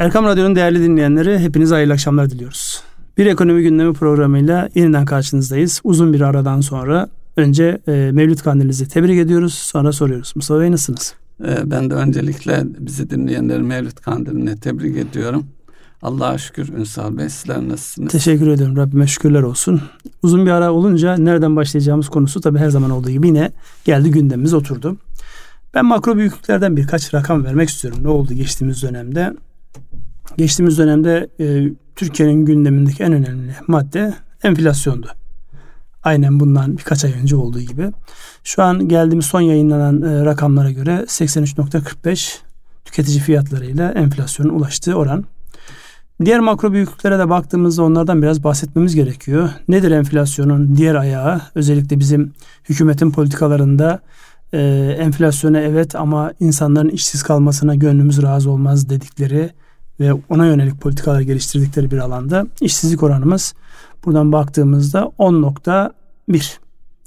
Erkam Radyo'nun değerli dinleyenleri hepinize hayırlı akşamlar diliyoruz. Bir ekonomi gündemi programıyla yeniden karşınızdayız. Uzun bir aradan sonra önce e, Mevlüt Kandilinizi tebrik ediyoruz. Sonra soruyoruz. Mustafa Bey nasılsınız? E, ben de öncelikle bizi dinleyenleri Mevlüt Kandili'ne tebrik ediyorum. Allah'a şükür Ünsal Bey sizler nasılsınız? Teşekkür ederim Rabbime şükürler olsun. Uzun bir ara olunca nereden başlayacağımız konusu tabii her zaman olduğu gibi yine geldi gündemimiz oturdu. Ben makro büyüklüklerden birkaç rakam vermek istiyorum. Ne oldu geçtiğimiz dönemde? Geçtiğimiz dönemde e, Türkiye'nin gündemindeki en önemli madde enflasyondu. Aynen bundan birkaç ay önce olduğu gibi. Şu an geldiğimiz son yayınlanan e, rakamlara göre 83.45 tüketici fiyatlarıyla enflasyonun ulaştığı oran. Diğer makro büyüklüklere de baktığımızda onlardan biraz bahsetmemiz gerekiyor. Nedir enflasyonun diğer ayağı? Özellikle bizim hükümetin politikalarında e, enflasyona evet ama insanların işsiz kalmasına gönlümüz razı olmaz dedikleri ve ona yönelik politikalar geliştirdikleri bir alanda işsizlik oranımız buradan baktığımızda 10.1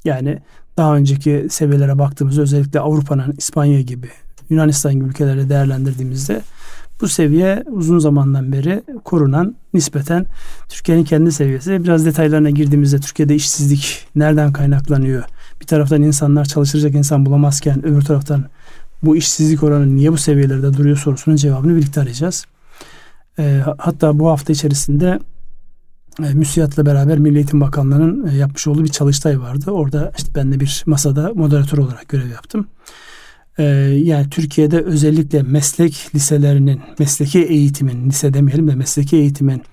yani daha önceki seviyelere baktığımızda özellikle Avrupa'nın İspanya gibi Yunanistan gibi ülkelerle değerlendirdiğimizde bu seviye uzun zamandan beri korunan nispeten Türkiye'nin kendi seviyesi. Biraz detaylarına girdiğimizde Türkiye'de işsizlik nereden kaynaklanıyor? Bir taraftan insanlar çalışacak insan bulamazken öbür taraftan bu işsizlik oranı niye bu seviyelerde duruyor sorusunun cevabını birlikte arayacağız. E, hatta bu hafta içerisinde e, MÜSİAD'la beraber Milli Eğitim Bakanlığı'nın e, yapmış olduğu bir çalıştay vardı. Orada işte ben de bir masada moderatör olarak görev yaptım. E, yani Türkiye'de özellikle meslek liselerinin, mesleki eğitimin, lise demeyelim de mesleki eğitimin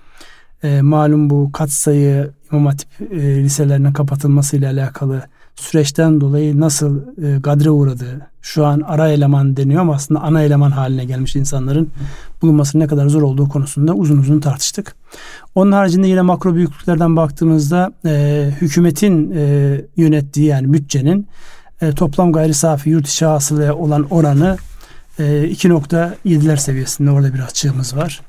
e, malum bu katsayı İmam Hatip e, liselerinin kapatılmasıyla alakalı süreçten dolayı nasıl e, gadre uğradığı, şu an ara eleman deniyor ama aslında ana eleman haline gelmiş insanların bulunmasının ne kadar zor olduğu konusunda uzun uzun tartıştık. Onun haricinde yine makro büyüklüklerden baktığımızda e, hükümetin e, yönettiği yani bütçenin e, toplam gayri safi yurt içi hasılaya olan oranı e, 2.7'ler seviyesinde orada bir açığımız var.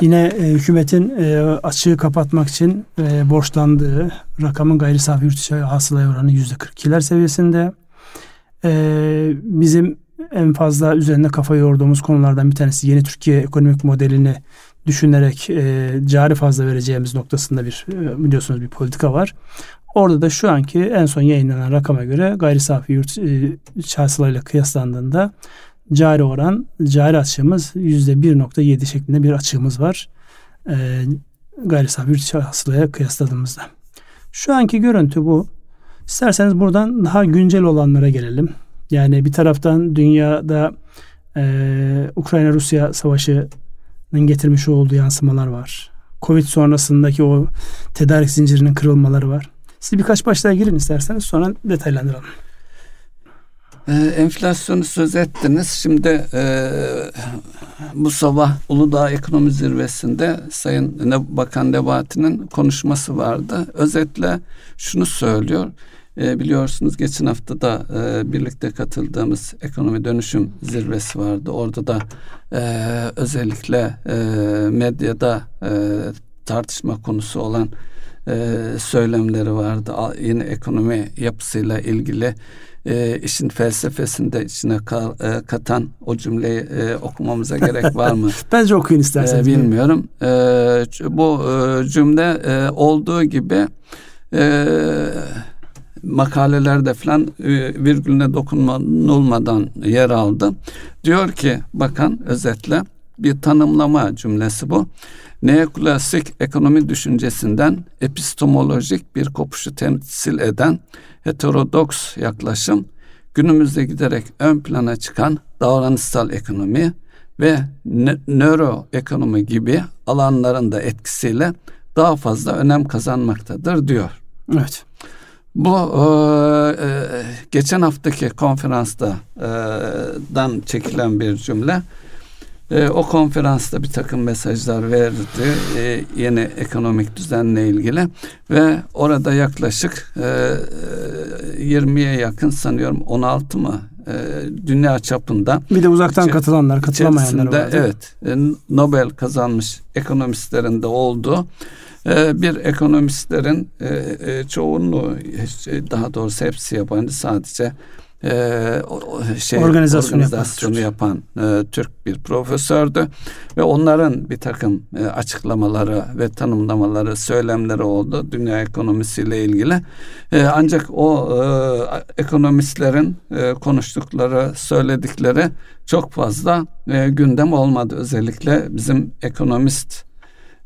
Yine e, hükümetin e, açığı kapatmak için e, borçlandığı rakamın gayri safi yurt içi hasılaya oranı %42'ler seviyesinde. E, bizim en fazla üzerinde kafa yorduğumuz konulardan bir tanesi yeni Türkiye ekonomik modelini düşünerek e, cari fazla vereceğimiz noktasında bir e, biliyorsunuz bir politika var. Orada da şu anki en son yayınlanan rakama göre gayri safi yurt e, ile kıyaslandığında cari oran, cari açığımız yüzde 1.7 şeklinde bir açığımız var. E, gayri safi yurt hasılaya kıyasladığımızda. Şu anki görüntü bu. İsterseniz buradan daha güncel olanlara gelelim. Yani bir taraftan dünyada e, Ukrayna-Rusya savaşının getirmiş olduğu yansımalar var. Covid sonrasındaki o tedarik zincirinin kırılmaları var. Siz birkaç başlığa girin isterseniz sonra detaylandıralım. Ee, enflasyonu söz ettiniz. Şimdi e, bu sabah Uludağ Ekonomi Zirvesi'nde Sayın ne, Bakan Nebati'nin konuşması vardı. Özetle şunu söylüyor. E, biliyorsunuz geçen hafta da e, birlikte katıldığımız ekonomi dönüşüm zirvesi vardı. Orada da e, özellikle e, medyada e, tartışma konusu olan e, söylemleri vardı. Yeni ekonomi yapısıyla ilgili e, işin felsefesinde içine ka, e, katan o cümleyi e, okumamıza gerek var mı? Bence okuyun isterseniz. E, bilmiyorum. E, bu e, cümle e, olduğu gibi e, makalelerde falan e, virgülüne dokunulmadan yer aldı. Diyor ki bakan özetle bir tanımlama cümlesi bu. Neoklasik ekonomi düşüncesinden epistemolojik bir kopuşu temsil eden heterodoks yaklaşım günümüzde giderek ön plana çıkan davranışsal ekonomi ve nöroekonomi gibi alanların da etkisiyle daha fazla önem kazanmaktadır diyor. Evet. Bu e, e, geçen haftaki konferansta e, dan çekilen bir cümle. E, o konferansta bir takım mesajlar verdi e, yeni ekonomik düzenle ilgili ve orada yaklaşık e, 20'ye yakın sanıyorum 16 mı e, dünya çapında. Bir de uzaktan içi, katılanlar, katılamayanlar vardı. Evet, e, Nobel kazanmış ekonomistlerin de olduğu e, bir ekonomistlerin e, e, çoğunluğu daha doğrusu hepsi yabancı sadece e, şey organizasyonu, organizasyonu yapan, yapan e, Türk bir profesördü ve onların bir takım e, açıklamaları ve tanımlamaları, söylemleri oldu dünya ekonomisiyle ilgili. E, ancak o e, ekonomistlerin e, konuştukları, söyledikleri çok fazla e, gündem olmadı. Özellikle bizim ekonomist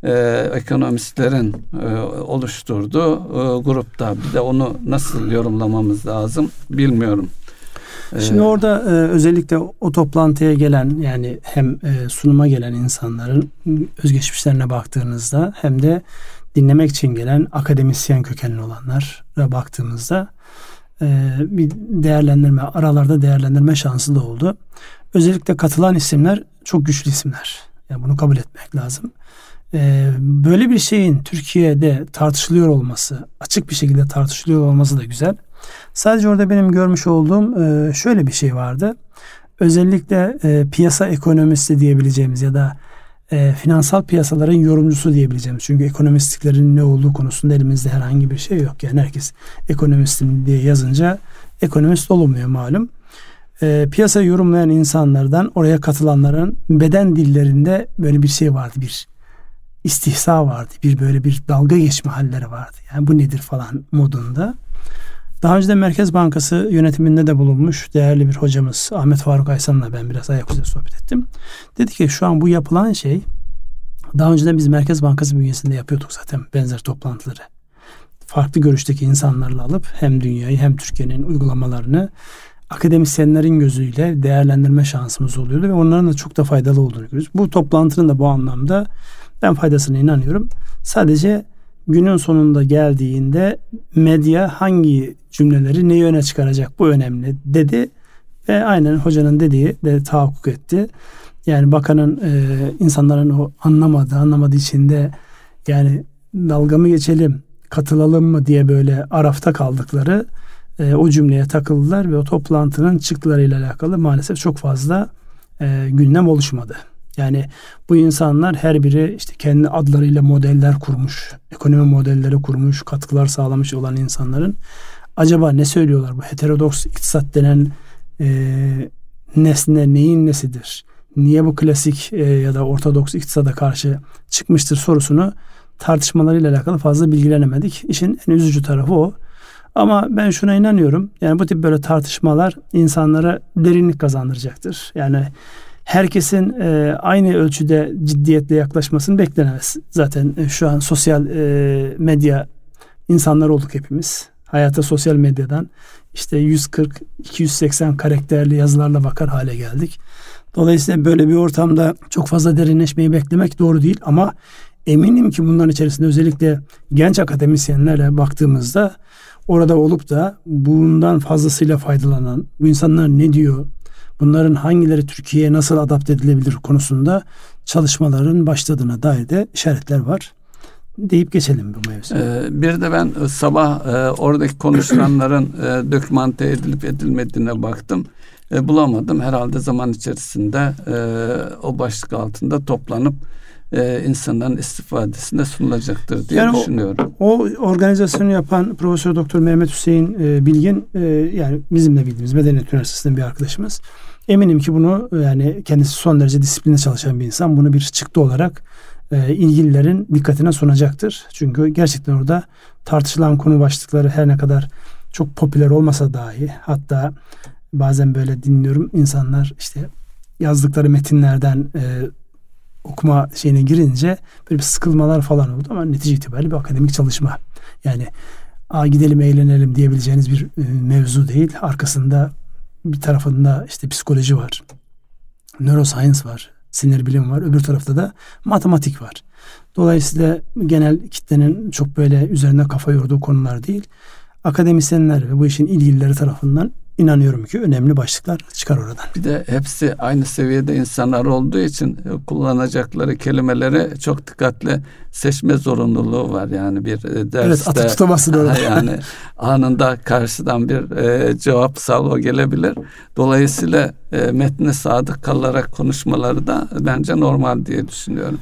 e, ekonomistlerin e, oluşturduğu e, grupta. Bir de onu nasıl yorumlamamız lazım bilmiyorum. Şimdi orada e, özellikle o toplantıya gelen yani hem e, sunuma gelen insanların özgeçmişlerine baktığınızda hem de dinlemek için gelen akademisyen kökenli olanlara baktığımızda e, bir değerlendirme aralarda değerlendirme şansı da oldu. Özellikle katılan isimler çok güçlü isimler. Yani bunu kabul etmek lazım. E, böyle bir şeyin Türkiye'de tartışılıyor olması, açık bir şekilde tartışılıyor olması da güzel. Sadece orada benim görmüş olduğum e, şöyle bir şey vardı. Özellikle e, piyasa ekonomisti diyebileceğimiz ya da e, finansal piyasaların yorumcusu diyebileceğimiz. Çünkü ekonomistliklerin ne olduğu konusunda elimizde herhangi bir şey yok. Yani herkes ekonomistim diye yazınca ekonomist olmuyor malum. E, piyasa yorumlayan insanlardan oraya katılanların beden dillerinde böyle bir şey vardı. Bir istihsa vardı. Bir böyle bir dalga geçme halleri vardı. Yani bu nedir falan modunda. Daha önce de Merkez Bankası yönetiminde de bulunmuş değerli bir hocamız Ahmet Faruk Aysan'la ben biraz ayaküstü sohbet ettim. Dedi ki şu an bu yapılan şey daha önceden biz Merkez Bankası bünyesinde yapıyorduk zaten benzer toplantıları. Farklı görüşteki insanlarla alıp hem dünyayı hem Türkiye'nin uygulamalarını akademisyenlerin gözüyle değerlendirme şansımız oluyordu ve onların da çok da faydalı olduğunu görüyoruz. Bu toplantının da bu anlamda ben faydasına inanıyorum. Sadece günün sonunda geldiğinde medya hangi cümleleri ne yöne çıkaracak bu önemli dedi ve aynen hocanın dediği de tahakkuk etti. Yani bakanın e, insanların o anlamadığı anlamadığı içinde yani dalga mı geçelim katılalım mı diye böyle arafta kaldıkları e, o cümleye takıldılar ve o toplantının çıktılarıyla alakalı maalesef çok fazla e, gündem oluşmadı. Yani bu insanlar her biri işte kendi adlarıyla modeller kurmuş, ekonomi modelleri kurmuş, katkılar sağlamış olan insanların acaba ne söylüyorlar bu heterodoks iktisat denen e, nesne neyin nesidir? Niye bu klasik e, ya da ortodoks iktisada karşı çıkmıştır sorusunu tartışmalarıyla alakalı fazla bilgilenemedik. İşin en üzücü tarafı o. Ama ben şuna inanıyorum. Yani bu tip böyle tartışmalar insanlara derinlik kazandıracaktır. Yani herkesin e, aynı ölçüde ciddiyetle yaklaşmasını beklenemez. Zaten e, şu an sosyal e, medya insanlar olduk hepimiz. Hayata sosyal medyadan işte 140-280 karakterli yazılarla bakar hale geldik. Dolayısıyla böyle bir ortamda çok fazla derinleşmeyi beklemek doğru değil ama eminim ki bunların içerisinde özellikle genç akademisyenlerle baktığımızda orada olup da bundan fazlasıyla faydalanan, bu insanlar ne diyor, bunların hangileri Türkiye'ye nasıl adapte edilebilir konusunda çalışmaların başladığına dair de işaretler var deyip geçelim bu mevzuya. Ee, bir de ben sabah e, oradaki konuşulanların e, dokümante edilip edilmediğine baktım. E, bulamadım. Herhalde zaman içerisinde e, o başlık altında toplanıp e, insanların istifadesine sunulacaktır diye yani düşünüyorum. O, o organizasyonu yapan Profesör Doktor Mehmet Hüseyin e, Bilgin e, yani bizim de bildiğimiz Medeniyet Üniversitesi'nden bir arkadaşımız. Eminim ki bunu yani kendisi son derece disipline çalışan bir insan. Bunu bir çıktı olarak e, ilgililerin dikkatine sunacaktır. Çünkü gerçekten orada tartışılan konu başlıkları her ne kadar çok popüler olmasa dahi hatta bazen böyle dinliyorum insanlar işte yazdıkları metinlerden e, okuma şeyine girince böyle bir sıkılmalar falan oldu ama netice itibariyle bir akademik çalışma. Yani a gidelim eğlenelim diyebileceğiniz bir e, mevzu değil. Arkasında bir tarafında işte psikoloji var. Neuroscience var. Sinir bilim var. Öbür tarafta da matematik var. Dolayısıyla genel kitlenin çok böyle üzerine kafa yorduğu konular değil. Akademisyenler ve bu işin ilgilileri tarafından inanıyorum ki önemli başlıklar çıkar oradan. Bir de hepsi aynı seviyede insanlar olduğu için e, kullanacakları kelimeleri çok dikkatli seçme zorunluluğu var. Yani bir e, derste evet, atıp tutamazsın orada. Yani anında karşıdan bir e, cevap salvo gelebilir. Dolayısıyla e, metne sadık kalarak konuşmaları da bence normal diye düşünüyorum.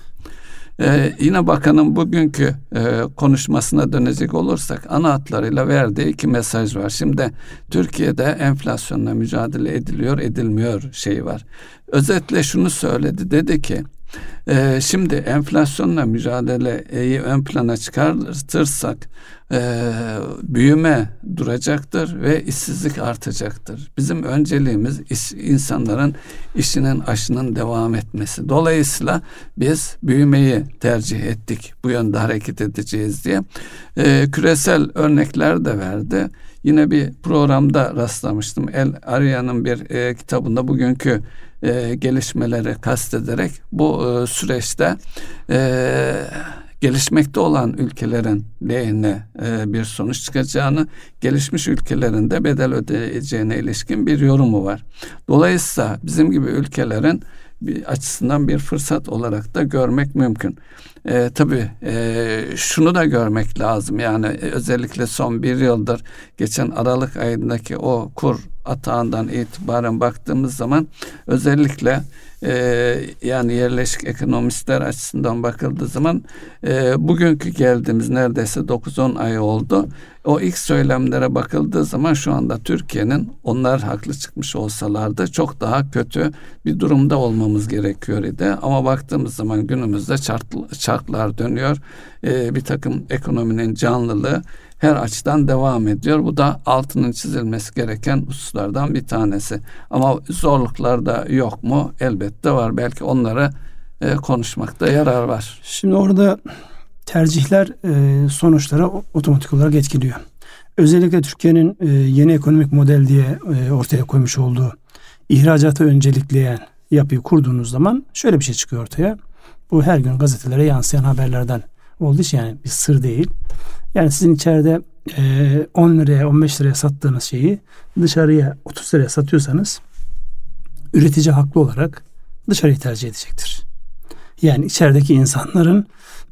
Ee, yine bakanın bugünkü e, konuşmasına dönecek olursak ana hatlarıyla verdiği iki mesaj var. Şimdi Türkiye'de enflasyonla mücadele ediliyor, edilmiyor şey var. Özetle şunu söyledi. Dedi ki ee, şimdi enflasyonla mücadeleyi ön plana çıkartırsak e, büyüme duracaktır ve işsizlik artacaktır. Bizim önceliğimiz iş, insanların işinin aşının devam etmesi. Dolayısıyla biz büyümeyi tercih ettik. Bu yönde hareket edeceğiz diye. E, küresel örnekler de verdi. Yine bir programda rastlamıştım. El Arya'nın bir e, kitabında bugünkü e, gelişmeleri kastederek bu e, süreçte e, gelişmekte olan ülkelerin lehine e, bir sonuç çıkacağını, gelişmiş ülkelerin de bedel ödeyeceğine ilişkin bir yorumu var. Dolayısıyla bizim gibi ülkelerin bir açısından bir fırsat olarak da görmek mümkün. E, tabii e, şunu da görmek lazım. Yani özellikle son bir yıldır geçen Aralık ayındaki o kur atağından itibaren baktığımız zaman özellikle e, yani yerleşik ekonomistler açısından bakıldığı zaman e, bugünkü geldiğimiz neredeyse 9-10 ay oldu. O ilk söylemlere bakıldığı zaman şu anda Türkiye'nin onlar haklı çıkmış olsalardı çok daha kötü bir durumda olmamız gerekiyor idi. Ama baktığımız zaman günümüzde çarklar dönüyor. E, bir takım ekonominin canlılığı her açıdan devam ediyor. Bu da altının çizilmesi gereken hususlardan bir tanesi. Ama zorluklar da yok mu? Elbette var. Belki onları e, konuşmakta yarar var. Şimdi orada tercihler e, sonuçlara otomatik olarak etkiliyor. Özellikle Türkiye'nin e, yeni ekonomik model diye e, ortaya koymuş olduğu ihracatı öncelikleyen yapıyı kurduğunuz zaman şöyle bir şey çıkıyor ortaya. Bu her gün gazetelere yansıyan haberlerden olduğu için yani bir sır değil. Yani sizin içeride e, 10 liraya 15 liraya sattığınız şeyi dışarıya 30 liraya satıyorsanız üretici haklı olarak dışarıyı tercih edecektir. Yani içerideki insanların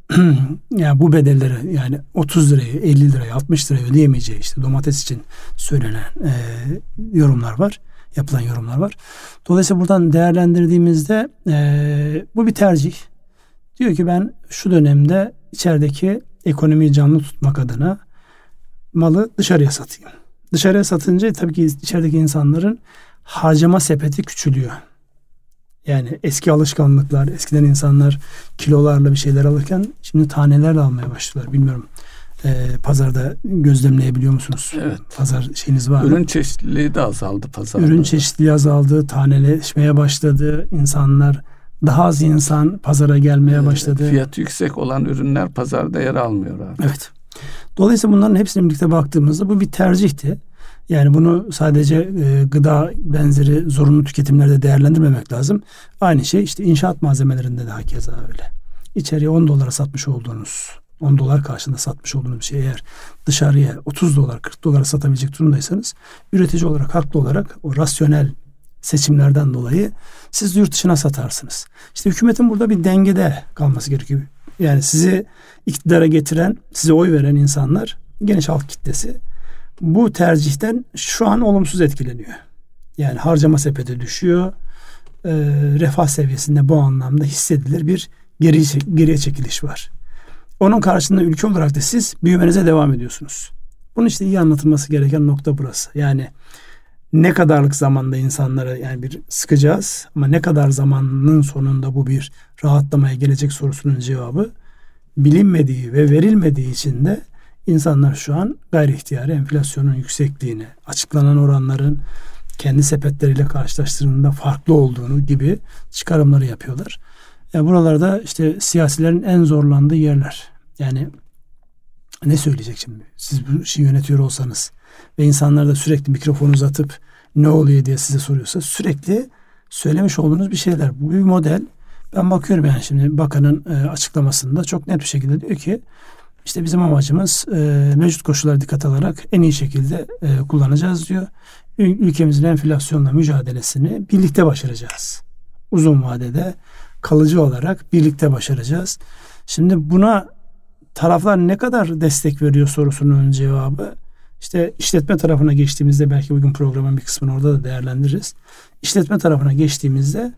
ya bu bedelleri yani 30 liraya 50 liraya 60 liraya ödeyemeyeceği işte domates için söylenen e, yorumlar var. Yapılan yorumlar var. Dolayısıyla buradan değerlendirdiğimizde e, bu bir tercih. Diyor ki ben şu dönemde içerideki ekonomiyi canlı tutmak adına malı dışarıya satayım. Dışarıya satınca tabii ki içerideki insanların harcama sepeti küçülüyor. Yani eski alışkanlıklar, eskiden insanlar kilolarla bir şeyler alırken şimdi tanelerle almaya başladılar. Bilmiyorum e, pazarda gözlemleyebiliyor musunuz? Evet. Pazar şeyiniz var mı? Ürün çeşitliliği de azaldı pazarda. Ürün çeşitliliği azaldı, taneleşmeye başladı. İnsanlar daha az insan pazara gelmeye başladı. Fiyat yüksek olan ürünler pazarda yer almıyor abi. Evet. Dolayısıyla bunların hepsine birlikte baktığımızda bu bir tercihti. Yani bunu sadece e, gıda benzeri zorunlu tüketimlerde değerlendirmemek lazım. Aynı şey işte inşaat malzemelerinde de hakeza öyle. İçeriye 10 dolara satmış olduğunuz 10 dolar karşılığında satmış olduğunuz bir şey eğer dışarıya 30 dolar 40 dolara satabilecek durumdaysanız üretici olarak haklı olarak o rasyonel seçimlerden dolayı siz yurt dışına satarsınız. İşte hükümetin burada bir dengede kalması gerekiyor. Yani sizi iktidara getiren, size oy veren insanlar geniş halk kitlesi bu tercihten şu an olumsuz etkileniyor. Yani harcama sepeti düşüyor. E, refah seviyesinde bu anlamda hissedilir bir geri, geriye çekiliş var. Onun karşısında ülke olarak da siz büyümenize devam ediyorsunuz. Bunun işte iyi anlatılması gereken nokta burası. Yani ne kadarlık zamanda insanlara yani bir sıkacağız ama ne kadar zamanın sonunda bu bir rahatlamaya gelecek sorusunun cevabı bilinmediği ve verilmediği için de insanlar şu an gayri ihtiyari enflasyonun yüksekliğini, açıklanan oranların kendi sepetleriyle karşılaştırdığında farklı olduğunu gibi çıkarımları yapıyorlar. Yani buralarda işte siyasilerin en zorlandığı yerler. Yani ne söyleyecek şimdi? Siz bu işi yönetiyor olsanız ve insanlar da sürekli mikrofonu uzatıp ne oluyor diye size soruyorsa sürekli söylemiş olduğunuz bir şeyler. Bu bir model. Ben bakıyorum yani şimdi bakanın e, açıklamasında çok net bir şekilde diyor ki işte bizim amacımız e, mevcut koşullara dikkat alarak en iyi şekilde e, kullanacağız diyor. Ülkemizin enflasyonla mücadelesini birlikte başaracağız. Uzun vadede kalıcı olarak birlikte başaracağız. Şimdi buna taraflar ne kadar destek veriyor sorusunun cevabı işte işletme tarafına geçtiğimizde belki bugün programın bir kısmını orada da değerlendiririz. İşletme tarafına geçtiğimizde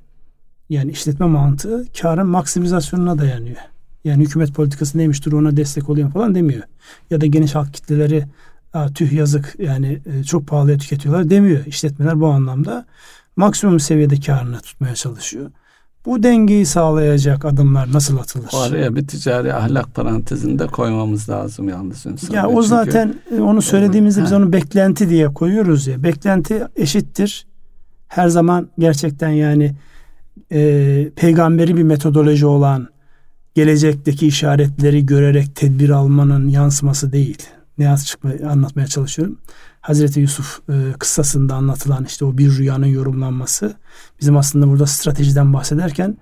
yani işletme mantığı karın maksimizasyonuna dayanıyor. Yani hükümet politikası neymiş dur ona destek oluyor falan demiyor. Ya da geniş halk kitleleri tüh yazık yani e, çok pahalıya tüketiyorlar demiyor. İşletmeler bu anlamda maksimum seviyede karını tutmaya çalışıyor. Bu dengeyi sağlayacak adımlar nasıl atılır? Oraya bir ticari ahlak parantezinde koymamız lazım yalnız Ünsal Ya o Çünkü, zaten e, onu söylediğimizde biz onu beklenti diye koyuyoruz ya. Beklenti eşittir. Her zaman gerçekten yani e, peygamberi bir metodoloji olan gelecekteki işaretleri görerek tedbir almanın yansıması değil. Ne çıkma, anlatmaya çalışıyorum. Hazreti Yusuf e, kıssasında anlatılan işte o bir rüyanın yorumlanması bizim aslında burada stratejiden bahsederken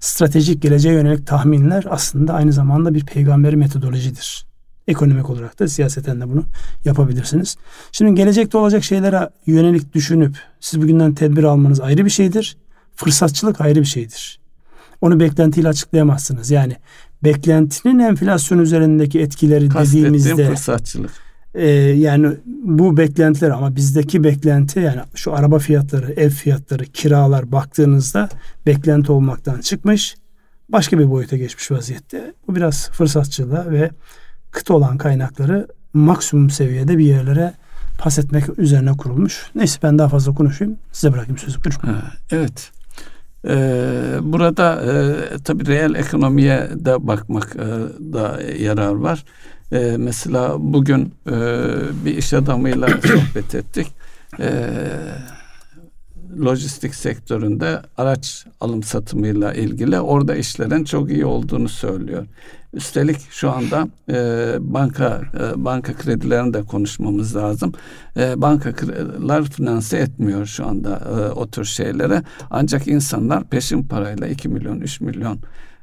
stratejik geleceğe yönelik tahminler aslında aynı zamanda bir peygamberi metodolojidir. Ekonomik olarak da siyaseten de bunu yapabilirsiniz. Şimdi gelecekte olacak şeylere yönelik düşünüp siz bugünden tedbir almanız ayrı bir şeydir. Fırsatçılık ayrı bir şeydir. Onu beklentiyle açıklayamazsınız. Yani beklentinin enflasyon üzerindeki etkileri dediğimizde fırsatçılık. E, yani bu beklentiler ama bizdeki beklenti yani şu araba fiyatları, ev fiyatları, kiralar baktığınızda beklenti olmaktan çıkmış. Başka bir boyuta geçmiş vaziyette. Bu biraz fırsatçılığa ve kıt olan kaynakları maksimum seviyede bir yerlere pas etmek üzerine kurulmuş. Neyse ben daha fazla konuşayım. Size bırakayım sözü. Buyurun. Evet. Ee, burada e, tabii reel ekonomiye de bakmak e, da yarar var. E, mesela bugün e, bir iş adamıyla sohbet ettik. E, lojistik sektöründe araç alım satımıyla ilgili orada işlerin çok iyi olduğunu söylüyor. Üstelik şu anda e, banka e, banka kredilerini de konuşmamız lazım. E, bankalar finanse etmiyor şu anda e, o tür şeylere. Ancak insanlar peşin parayla 2 milyon 3 milyon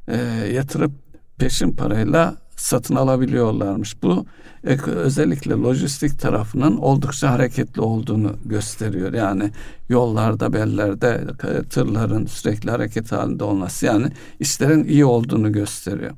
e, yatırıp peşin parayla satın alabiliyorlarmış. Bu özellikle lojistik tarafının oldukça hareketli olduğunu gösteriyor. Yani yollarda, bellerde tırların sürekli hareket halinde olması yani işlerin iyi olduğunu gösteriyor.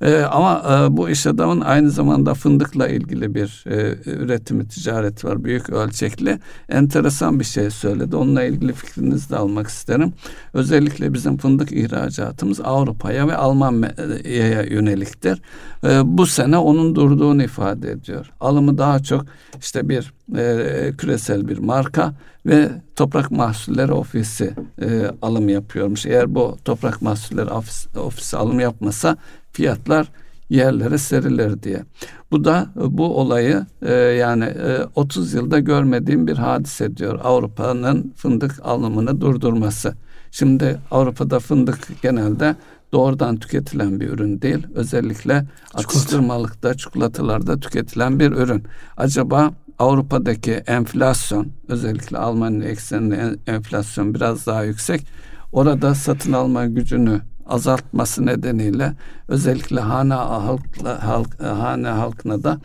Ee, ama e, bu iş adamın aynı zamanda fındıkla ilgili bir e, üretimi, ticareti var. Büyük ölçekli. Enteresan bir şey söyledi. Onunla ilgili fikrinizi de almak isterim. Özellikle bizim fındık ihracatımız Avrupa'ya ve Almanya'ya yöneliktir. E, bu sene onun durduğunu ifade ediyor. Alımı daha çok işte bir e, küresel bir marka ve Toprak Mahsulleri Ofisi e, alım yapıyormuş. Eğer bu Toprak Mahsulleri Ofisi, ofisi alım yapmasa fiyatlar yerlere serilir diye. Bu da bu olayı e, yani e, 30 yılda görmediğim bir hadise diyor. Avrupa'nın fındık alımını durdurması. Şimdi Avrupa'da fındık genelde doğrudan tüketilen bir ürün değil. Özellikle atıştırmalıkta, çikolatalarda tüketilen bir ürün. Acaba Avrupa'daki enflasyon özellikle Almanya ekseninde enflasyon biraz daha yüksek. Orada satın alma gücünü azaltması nedeniyle özellikle hane halkla, halk, hane halkına da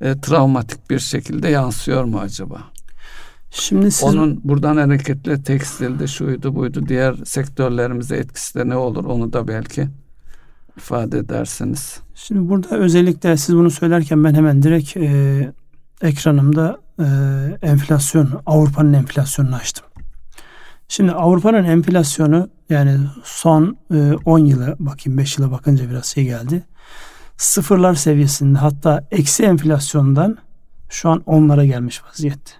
e, travmatik bir şekilde yansıyor mu acaba? Şimdi siz... Onun buradan hareketle tekstilde şuydu buydu diğer sektörlerimize etkisi de ne olur onu da belki ifade edersiniz. Şimdi burada özellikle siz bunu söylerken ben hemen direkt e, ekranımda e, enflasyon, Avrupa'nın enflasyonunu açtım. Şimdi Avrupa'nın enflasyonu yani son e, 10 yıla bakayım 5 yıla bakınca biraz şey geldi. Sıfırlar seviyesinde hatta eksi enflasyondan şu an onlara gelmiş vaziyette.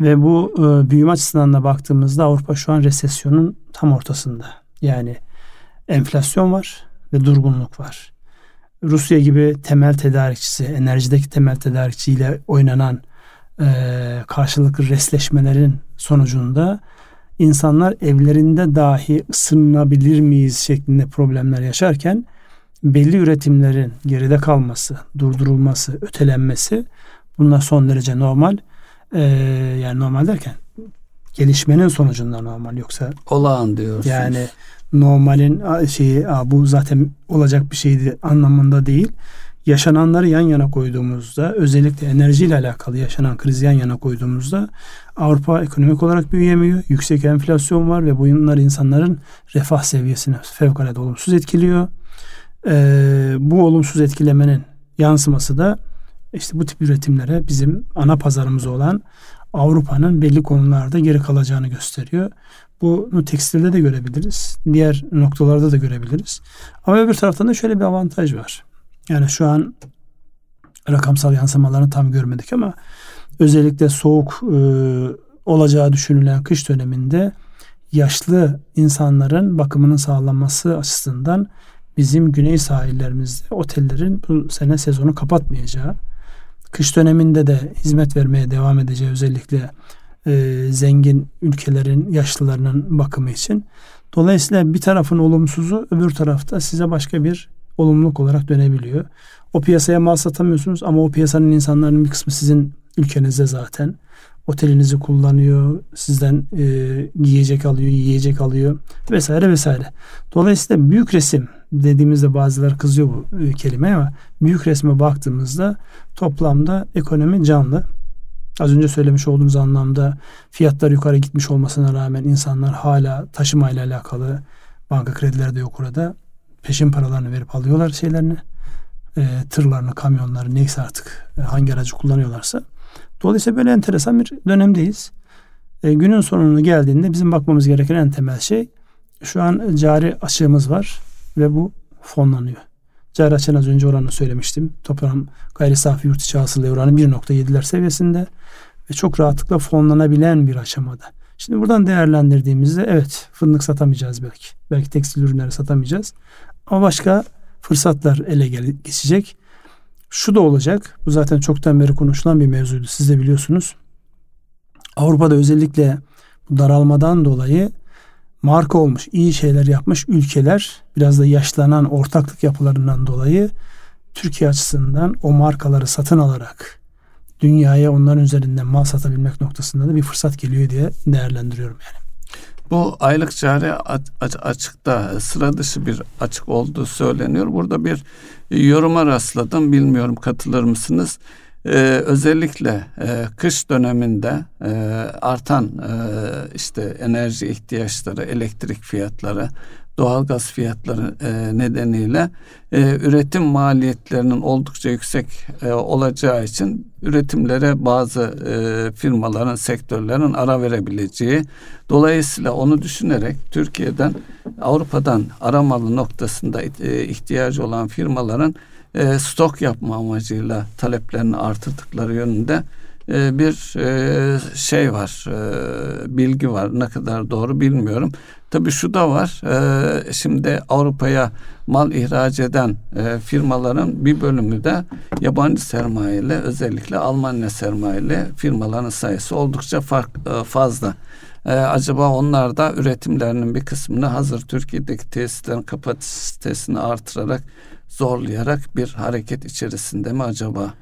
Ve bu e, büyüme açısından da baktığımızda Avrupa şu an resesyonun tam ortasında. Yani enflasyon var ve durgunluk var. Rusya gibi temel tedarikçisi, enerjideki temel tedarikçiyle oynanan e, karşılıklı resleşmelerin sonucunda insanlar evlerinde dahi ısınabilir miyiz şeklinde problemler yaşarken belli üretimlerin geride kalması, durdurulması, ötelenmesi bunlar son derece normal. Ee, yani normal derken gelişmenin sonucunda normal yoksa olağan diyorsunuz. Yani normalin şeyi bu zaten olacak bir şeydi anlamında değil. Yaşananları yan yana koyduğumuzda özellikle enerjiyle alakalı yaşanan krizi yan yana koyduğumuzda Avrupa ekonomik olarak büyüyemiyor. Yüksek enflasyon var ve bunlar insanların refah seviyesini fevkalade olumsuz etkiliyor. Ee, bu olumsuz etkilemenin yansıması da işte bu tip üretimlere bizim ana pazarımız olan Avrupa'nın belli konularda geri kalacağını gösteriyor. Bunu tekstilde de görebiliriz. Diğer noktalarda da görebiliriz. Ama öbür taraftan da şöyle bir avantaj var. Yani şu an rakamsal yansımalarını tam görmedik ama özellikle soğuk e, olacağı düşünülen kış döneminde yaşlı insanların bakımının sağlanması açısından bizim güney sahillerimizde otellerin bu sene sezonu kapatmayacağı, kış döneminde de hizmet vermeye devam edeceği özellikle e, zengin ülkelerin yaşlılarının bakımı için. Dolayısıyla bir tarafın olumsuzu öbür tarafta size başka bir olumluluk olarak dönebiliyor. O piyasaya mal satamıyorsunuz ama o piyasanın insanların bir kısmı sizin ülkenizde zaten. Otelinizi kullanıyor, sizden e, yiyecek alıyor, yiyecek alıyor vesaire vesaire. Dolayısıyla büyük resim dediğimizde bazıları kızıyor bu e, kelime ama büyük resme baktığımızda toplamda ekonomi canlı. Az önce söylemiş olduğumuz anlamda fiyatlar yukarı gitmiş olmasına rağmen insanlar hala taşımayla alakalı banka kredileri de yok orada. Peşin paralarını verip alıyorlar şeylerini. E, tırlarını, kamyonları neyse artık e, hangi aracı kullanıyorlarsa. Dolayısıyla böyle enteresan bir dönemdeyiz. E, günün sonunu geldiğinde bizim bakmamız gereken en temel şey şu an cari açığımız var ve bu fonlanıyor. Açığın az önce oranını söylemiştim. Toplam gayri safi yurt içi hasıla oranı 1.7'ler seviyesinde ve çok rahatlıkla fonlanabilen bir aşamada. Şimdi buradan değerlendirdiğimizde evet fındık satamayacağız belki. Belki tekstil ürünleri satamayacağız. Ama başka fırsatlar ele geçecek. Şu da olacak. Bu zaten çoktan beri konuşulan bir mevzuydu. Siz de biliyorsunuz. Avrupa'da özellikle daralmadan dolayı marka olmuş, iyi şeyler yapmış ülkeler biraz da yaşlanan ortaklık yapılarından dolayı Türkiye açısından o markaları satın alarak dünyaya onların üzerinden mal satabilmek noktasında da bir fırsat geliyor diye değerlendiriyorum yani. Bu aylık cari açıkta sıra dışı bir açık olduğu söyleniyor. Burada bir yoruma rastladım. Bilmiyorum katılır mısınız? Ee, özellikle e, kış döneminde e, artan e, işte enerji ihtiyaçları, elektrik fiyatları, doğalgaz fiyatları e, nedeniyle e, üretim maliyetlerinin oldukça yüksek e, olacağı için üretimlere bazı e, firmaların, sektörlerin ara verebileceği. Dolayısıyla onu düşünerek Türkiye'den, Avrupa'dan aramalı noktasında e, ihtiyacı olan firmaların e, stok yapma amacıyla taleplerini artırdıkları yönünde e, bir e, şey var, e, bilgi var. Ne kadar doğru bilmiyorum. Tabii şu da var. Şimdi Avrupa'ya mal ihraç eden firmaların bir bölümü de yabancı sermayeli, özellikle Almanya sermayeli firmaların sayısı oldukça fark, fazla. acaba onlar da üretimlerinin bir kısmını hazır Türkiye'deki tesislerin kapasitesini artırarak zorlayarak bir hareket içerisinde mi acaba?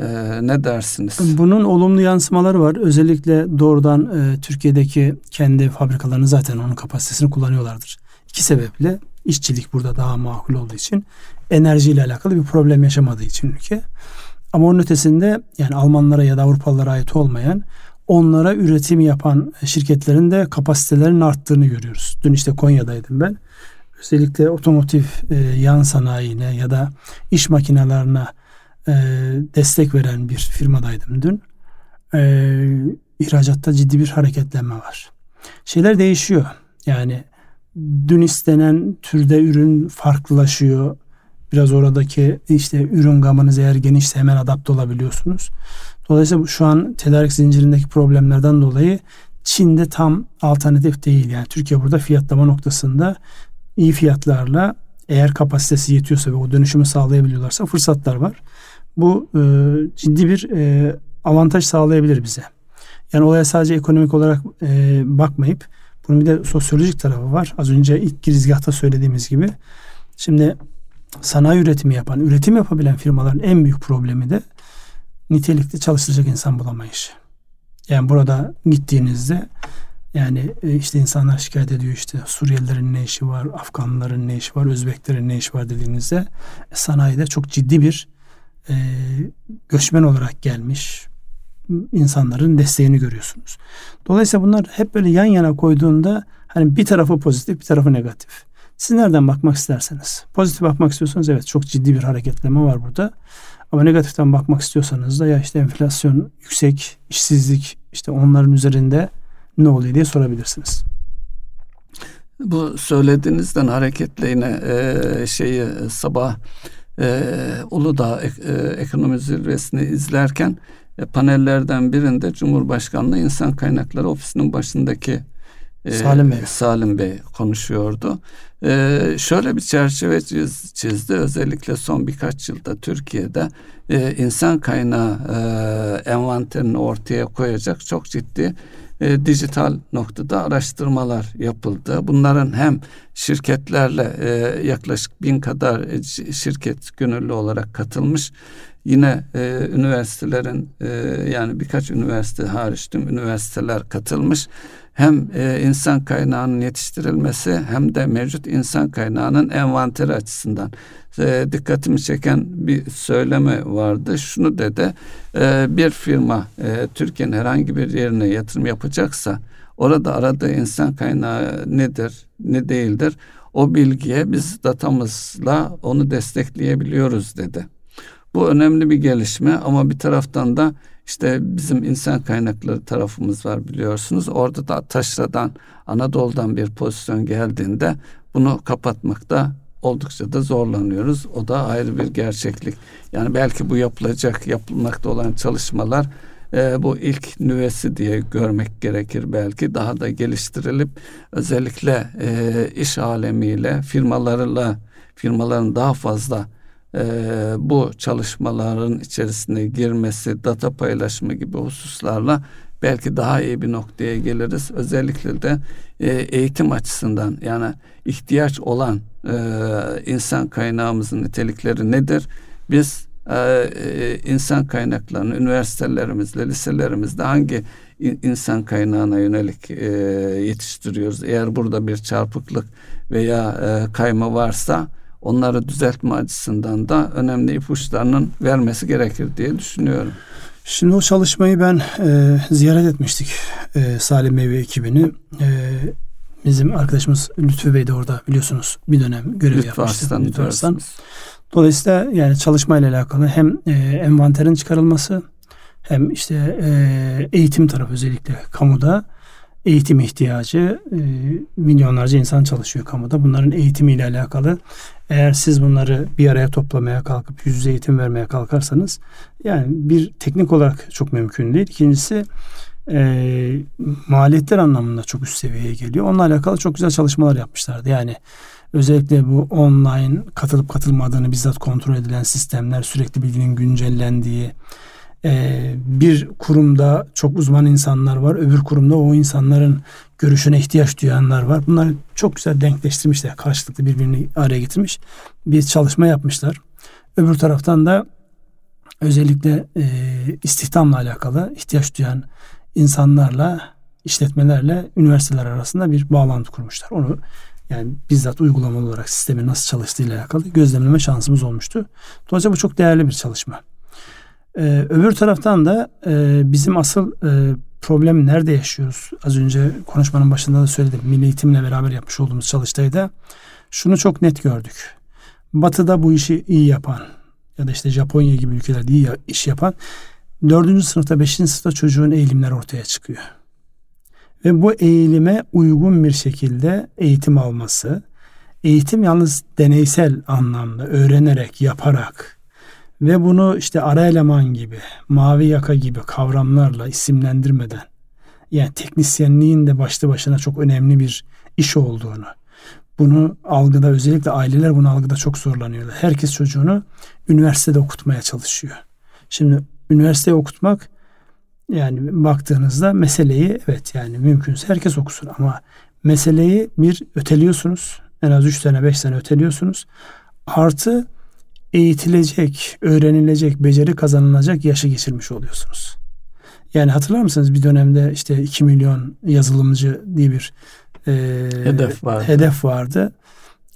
Ee, ne dersiniz? Bunun olumlu yansımaları var. Özellikle doğrudan e, Türkiye'deki kendi fabrikalarını zaten onun kapasitesini kullanıyorlardır. İki sebeple işçilik burada daha makul olduğu için enerjiyle alakalı bir problem yaşamadığı için ülke. Ama onun ötesinde yani Almanlara ya da Avrupalılara ait olmayan onlara üretim yapan şirketlerin de kapasitelerinin arttığını görüyoruz. Dün işte Konya'daydım ben. Özellikle otomotiv e, yan sanayine ya da iş makinelerine e, destek veren bir firmadaydım dün. E, ihracatta ciddi bir hareketlenme var. Şeyler değişiyor. Yani dün istenen türde ürün farklılaşıyor. Biraz oradaki işte ürün gamınız eğer genişse hemen adapte olabiliyorsunuz. Dolayısıyla şu an tedarik zincirindeki problemlerden dolayı Çin'de tam alternatif değil. Yani Türkiye burada fiyatlama noktasında iyi fiyatlarla eğer kapasitesi yetiyorsa ve o dönüşümü sağlayabiliyorlarsa fırsatlar var. Bu e, ciddi bir e, avantaj sağlayabilir bize. Yani olaya sadece ekonomik olarak e, bakmayıp bunun bir de sosyolojik tarafı var. Az önce ilk girizgahta söylediğimiz gibi. Şimdi sanayi üretimi yapan, üretim yapabilen firmaların en büyük problemi de nitelikli çalıştıracak insan bulamayışı. Yani burada gittiğinizde yani e, işte insanlar şikayet ediyor işte Suriyelilerin ne işi var, Afganların ne işi var, Özbeklerin ne işi var dediğinizde e, sanayide çok ciddi bir e, göçmen olarak gelmiş insanların desteğini görüyorsunuz. Dolayısıyla bunlar hep böyle yan yana koyduğunda hani bir tarafı pozitif bir tarafı negatif. Siz nereden bakmak isterseniz. Pozitif bakmak istiyorsanız evet çok ciddi bir hareketleme var burada. Ama negatiften bakmak istiyorsanız da ya işte enflasyon yüksek, işsizlik işte onların üzerinde ne oluyor diye sorabilirsiniz. Bu söylediğinizden hareketle yine e, şeyi sabah e, Uludağ e, ekonomi zirvesini izlerken e, panellerden birinde Cumhurbaşkanlığı İnsan Kaynakları Ofisi'nin başındaki e, Salim Bey. Salim Bey konuşuyordu. E, şöyle bir çerçeve çiz, çizdi. Özellikle son birkaç yılda Türkiye'de e, insan kaynağı e, envanterini ortaya koyacak çok ciddi e, dijital noktada araştırmalar yapıldı. Bunların hem şirketlerle e, yaklaşık bin kadar e, şirket gönüllü olarak katılmış. Yine e, üniversitelerin e, yani birkaç üniversite hariç tüm üniversiteler katılmış. Hem e, insan kaynağının yetiştirilmesi hem de mevcut insan kaynağının envanteri açısından e, dikkatimi çeken bir söyleme vardı. Şunu dedi, e, bir firma Türkiye'nin herhangi bir yerine yatırım yapacaksa orada aradığı insan kaynağı nedir, ne değildir? O bilgiye biz datamızla onu destekleyebiliyoruz dedi. Bu önemli bir gelişme ama bir taraftan da işte bizim insan kaynakları tarafımız var biliyorsunuz. Orada da taşradan Anadolu'dan bir pozisyon geldiğinde bunu kapatmakta oldukça da zorlanıyoruz. O da ayrı bir gerçeklik. Yani belki bu yapılacak, yapılmakta olan çalışmalar e, bu ilk nüvesi diye görmek gerekir belki. Daha da geliştirilip özellikle e, iş alemiyle, firmalarla, firmaların daha fazla e, bu çalışmaların içerisine girmesi, data paylaşımı gibi hususlarla belki daha iyi bir noktaya geliriz. Özellikle de e, eğitim açısından yani ihtiyaç olan e, insan kaynağımızın nitelikleri nedir? Biz e, insan kaynaklarını üniversitelerimizde, liselerimizde hangi insan kaynağına yönelik yetiştiriyoruz? Eğer burada bir çarpıklık veya kayma varsa onları düzeltme açısından da önemli ipuçlarının vermesi gerekir diye düşünüyorum. Şimdi o çalışmayı ben e, ziyaret etmiştik e, Salim Bey ve ekibini. E, bizim arkadaşımız Lütfü Bey de orada biliyorsunuz bir dönem görev Lütfü yapmıştı. Arslan, Lütfü Arslan. Dolayısıyla yani çalışmayla alakalı hem e, envanterin çıkarılması hem işte e, eğitim tarafı özellikle kamuda eğitim ihtiyacı e, milyonlarca insan çalışıyor kamuda. Bunların eğitimiyle alakalı eğer siz bunları bir araya toplamaya kalkıp yüz yüze eğitim vermeye kalkarsanız yani bir teknik olarak çok mümkün değil. İkincisi e, maliyetler anlamında çok üst seviyeye geliyor. Onunla alakalı çok güzel çalışmalar yapmışlardı. Yani özellikle bu online katılıp katılmadığını bizzat kontrol edilen sistemler, sürekli bilginin güncellendiği, ee, bir kurumda çok uzman insanlar var. Öbür kurumda o insanların görüşüne ihtiyaç duyanlar var. Bunları çok güzel denkleştirmişler. Karşılıklı birbirini araya getirmiş. Bir çalışma yapmışlar. Öbür taraftan da özellikle e, istihdamla alakalı ihtiyaç duyan insanlarla, işletmelerle üniversiteler arasında bir bağlantı kurmuşlar. Onu yani bizzat uygulamalı olarak sistemin nasıl çalıştığıyla alakalı gözlemleme şansımız olmuştu. Dolayısıyla bu çok değerli bir çalışma. Ee, öbür taraftan da e, bizim asıl e, problem nerede yaşıyoruz? Az önce konuşmanın başında da söyledim. Milli Eğitim'le beraber yapmış olduğumuz çalıştayda şunu çok net gördük. Batı'da bu işi iyi yapan ya da işte Japonya gibi ülkelerde iyi iş yapan dördüncü sınıfta, beşinci sınıfta çocuğun eğilimler ortaya çıkıyor. Ve bu eğilime uygun bir şekilde eğitim alması, eğitim yalnız deneysel anlamda öğrenerek, yaparak, ve bunu işte ara eleman gibi, mavi yaka gibi kavramlarla isimlendirmeden yani teknisyenliğin de başlı başına çok önemli bir iş olduğunu, bunu algıda özellikle aileler bunu algıda çok zorlanıyorlar. Herkes çocuğunu üniversitede okutmaya çalışıyor. Şimdi üniversiteye okutmak yani baktığınızda meseleyi evet yani mümkünse herkes okusun ama meseleyi bir öteliyorsunuz. En az 3 sene 5 sene öteliyorsunuz. Artı eğitilecek, öğrenilecek, beceri kazanılacak yaşı geçirmiş oluyorsunuz. Yani hatırlar mısınız bir dönemde işte 2 milyon yazılımcı diye bir e, hedef vardı. Hedef vardı.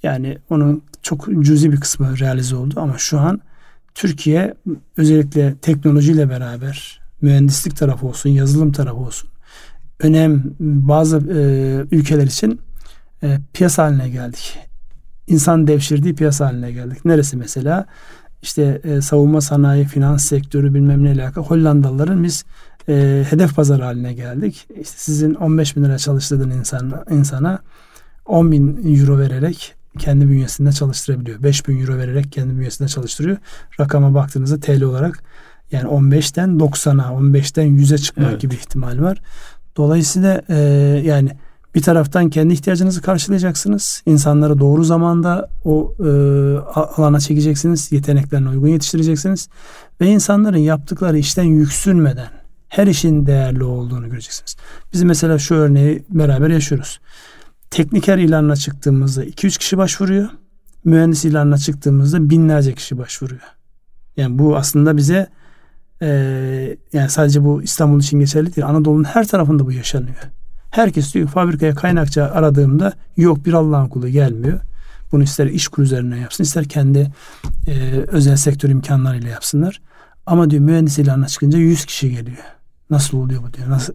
Yani onun çok cüzi bir kısmı realize oldu ama şu an Türkiye özellikle teknolojiyle beraber mühendislik tarafı olsun, yazılım tarafı olsun önem bazı e, ülkeler için e, piyasa haline geldik. İnsan devşirdiği piyasa haline geldik. Neresi mesela? İşte e, savunma sanayi, finans sektörü bilmem neyle alakalı Hollandalıların biz e, hedef pazar haline geldik. İşte sizin 15 bin lira çalıştırdığın insan, insana 10 bin euro vererek kendi bünyesinde çalıştırabiliyor. 5 bin euro vererek kendi bünyesinde çalıştırıyor. Rakama baktığınızda TL olarak yani 15'ten 90'a, 15'ten 100'e çıkmak evet. gibi ihtimal var. Dolayısıyla e, yani bir taraftan kendi ihtiyacınızı karşılayacaksınız. İnsanları doğru zamanda o e, alana çekeceksiniz. Yeteneklerine uygun yetiştireceksiniz. Ve insanların yaptıkları işten yüksünmeden her işin değerli olduğunu göreceksiniz. Biz mesela şu örneği beraber yaşıyoruz. Tekniker ilanına çıktığımızda 2-3 kişi başvuruyor. Mühendis ilanına çıktığımızda binlerce kişi başvuruyor. Yani bu aslında bize e, yani sadece bu İstanbul için geçerli değil. Anadolu'nun her tarafında bu yaşanıyor. Herkes diyor fabrikaya kaynakçı aradığımda yok bir Allah'ın kulu gelmiyor. Bunu ister iş kur üzerine yapsın ister kendi e, özel sektör imkanlarıyla yapsınlar. Ama diyor mühendis ilanına çıkınca 100 kişi geliyor. Nasıl oluyor bu diyor. Nasıl?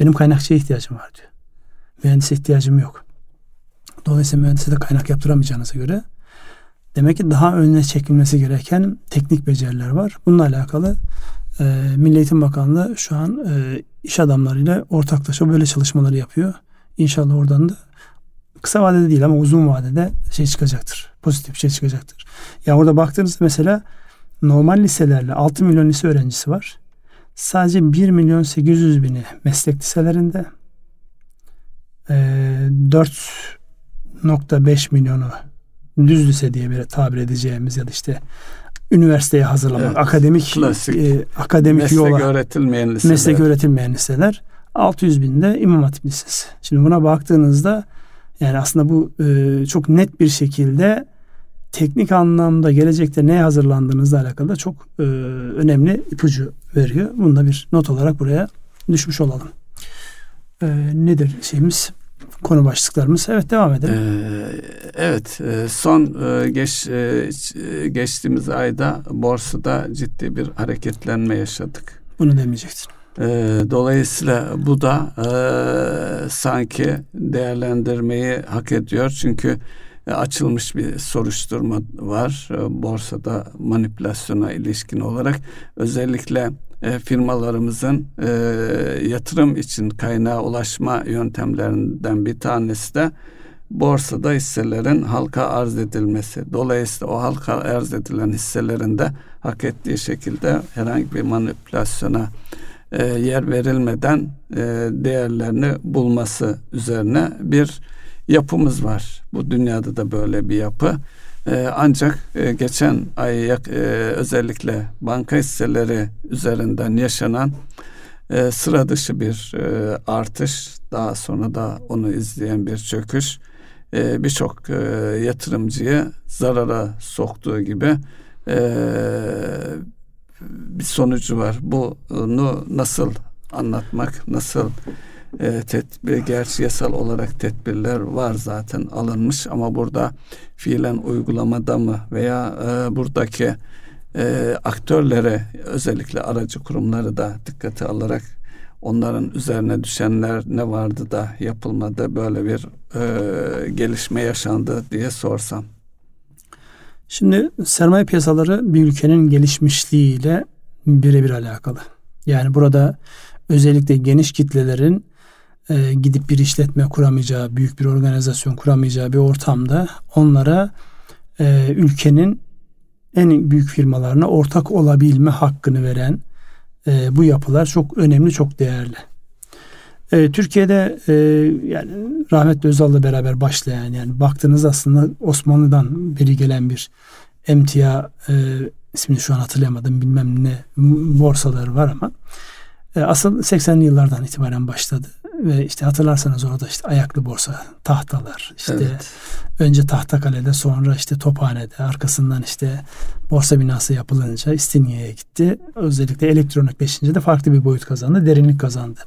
Benim kaynakçıya ihtiyacım var diyor. Mühendise ihtiyacım yok. Dolayısıyla mühendise de kaynak yaptıramayacağınıza göre demek ki daha önüne çekilmesi gereken teknik beceriler var. Bununla alakalı e, Milli Eğitim Bakanlığı şu an e, iş adamlarıyla ortaklaşa böyle çalışmaları yapıyor. İnşallah oradan da kısa vadede değil ama uzun vadede şey çıkacaktır. Pozitif bir şey çıkacaktır. Ya orada baktığınızda mesela normal liselerle 6 milyon lise öğrencisi var. Sadece 1 milyon 800 bini meslek liselerinde e, 4.5 milyonu düz lise diye bir tabir edeceğimiz ya da işte üniversiteye hazırlamak, evet, akademik klasik, e, akademik meslek yola öğretilmeyen liseler. meslek öğretilmeyen liseler 600 binde İmam Hatip Lisesi. Şimdi buna baktığınızda yani aslında bu e, çok net bir şekilde teknik anlamda gelecekte neye hazırlandığınızla alakalı da çok e, önemli ipucu veriyor. Bunu da bir not olarak buraya düşmüş olalım. E, nedir şeyimiz? Konu başlıklarımız. Evet devam edelim. Ee, evet e, son e, geç e, geçtiğimiz ayda borsada ciddi bir hareketlenme yaşadık. Bunu demeyecektin. Dolayısıyla bu da sanki değerlendirmeyi hak ediyor. Çünkü açılmış bir soruşturma var borsada manipülasyona ilişkin olarak özellikle e, firmalarımızın e, yatırım için kaynağa ulaşma yöntemlerinden bir tanesi de borsada hisselerin halka arz edilmesi. Dolayısıyla o halka arz edilen hisselerin de hak ettiği şekilde herhangi bir manipülasyona e, yer verilmeden e, değerlerini bulması üzerine bir yapımız var. Bu dünyada da böyle bir yapı. Ee, ancak e, geçen ay e, özellikle banka hisseleri üzerinden yaşanan e, sıra dışı bir artış, daha sonra da onu izleyen bir çöküş birçok yatırımcıyı zarara soktuğu gibi bir sonucu var. Bunu nasıl anlatmak, nasıl e, tedbir, gerçi yasal olarak tedbirler var zaten alınmış ama burada fiilen uygulamada mı veya e, buradaki e, aktörlere özellikle aracı kurumları da dikkate alarak onların üzerine düşenler ne vardı da yapılmadı böyle bir e, gelişme yaşandı diye sorsam. Şimdi sermaye piyasaları bir ülkenin gelişmişliğiyle birebir alakalı. Yani burada özellikle geniş kitlelerin e, gidip bir işletme kuramayacağı, büyük bir organizasyon kuramayacağı bir ortamda onlara e, ülkenin en büyük firmalarına ortak olabilme hakkını veren e, bu yapılar çok önemli, çok değerli. E, Türkiye'de e, yani rahmetli Özal'la beraber başlayan yani baktığınız aslında Osmanlı'dan beri gelen bir emtia e, ismini şu an hatırlayamadım bilmem ne borsaları var ama e, asıl 80'li yıllardan itibaren başladı ve işte hatırlarsanız orada işte ayaklı borsa, tahtalar, işte evet. önce Tahtakale'de sonra işte Tophane'de, arkasından işte borsa binası yapılınca İstinye'ye gitti. Özellikle elektronikleşince de farklı bir boyut kazandı, derinlik kazandı.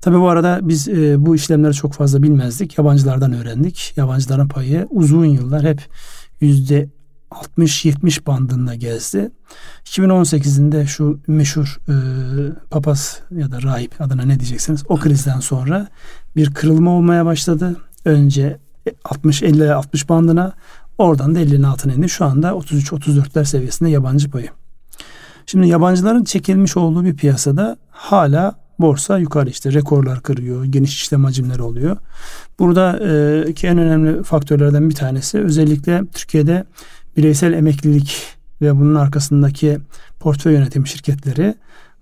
Tabi bu arada biz e, bu işlemleri çok fazla bilmezdik. Yabancılardan öğrendik. Yabancıların payı uzun yıllar hep yüzde 60-70 bandında gezdi. 2018'inde şu meşhur e, papaz ya da rahip adına ne diyeceksiniz o krizden sonra bir kırılma olmaya başladı. Önce 60 50 60 bandına Oradan da 50'nin altına indi. Şu anda 33-34'ler seviyesinde yabancı payı. Şimdi yabancıların çekilmiş olduğu bir piyasada hala borsa yukarı işte rekorlar kırıyor, geniş işlem hacimleri oluyor. Burada e, ki en önemli faktörlerden bir tanesi özellikle Türkiye'de bireysel emeklilik ve bunun arkasındaki portföy yönetim şirketleri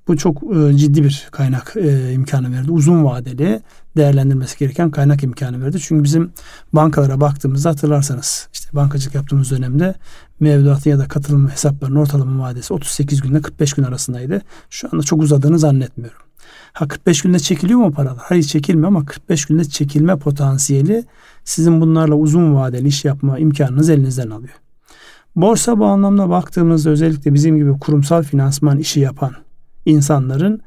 bu çok e, ciddi bir kaynak e, imkanı verdi. Uzun vadeli değerlendirmesi gereken kaynak imkanı verdi. Çünkü bizim bankalara baktığımızda hatırlarsanız işte bankacılık yaptığımız dönemde mevduatın ya da katılım hesaplarının ortalama vadesi 38 günle 45 gün arasındaydı. Şu anda çok uzadığını zannetmiyorum. Ha 45 günde çekiliyor mu paralar? Hayır çekilmiyor ama 45 günde çekilme potansiyeli sizin bunlarla uzun vadeli iş yapma imkanınız elinizden alıyor. Borsa bu anlamda baktığımızda özellikle bizim gibi kurumsal finansman işi yapan insanların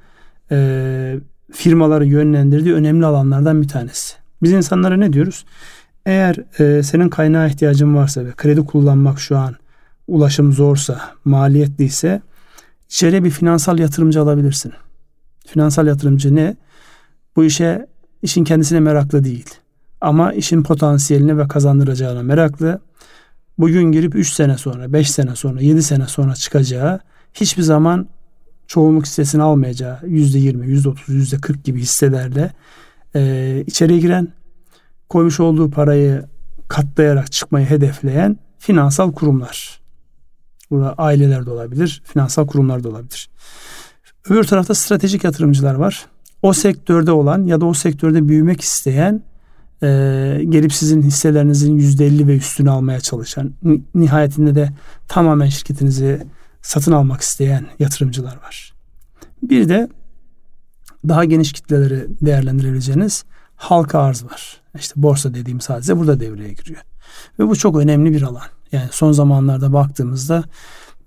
e, firmaları yönlendirdiği önemli alanlardan bir tanesi. Biz insanlara ne diyoruz? Eğer e, senin kaynağa ihtiyacın varsa ve kredi kullanmak şu an ulaşım zorsa, maliyetliyse içeriye bir finansal yatırımcı alabilirsin. Finansal yatırımcı ne? Bu işe işin kendisine meraklı değil. Ama işin potansiyeline ve kazandıracağına meraklı. Bugün girip 3 sene sonra, 5 sene sonra, 7 sene sonra çıkacağı hiçbir zaman çoğunluk hissesini almayacağı yüzde yirmi, yüzde otuz, yüzde kırk gibi hisselerle e, içeriye giren koymuş olduğu parayı katlayarak çıkmayı hedefleyen finansal kurumlar. Burada aileler de olabilir, finansal kurumlar da olabilir. Öbür tarafta stratejik yatırımcılar var. O sektörde olan ya da o sektörde büyümek isteyen e, gelip sizin hisselerinizin yüzde elli ve üstünü almaya çalışan nihayetinde de tamamen şirketinizi satın almak isteyen yatırımcılar var. Bir de daha geniş kitleleri değerlendirebileceğiniz halka arz var. İşte borsa dediğim sadece burada devreye giriyor. Ve bu çok önemli bir alan. Yani son zamanlarda baktığımızda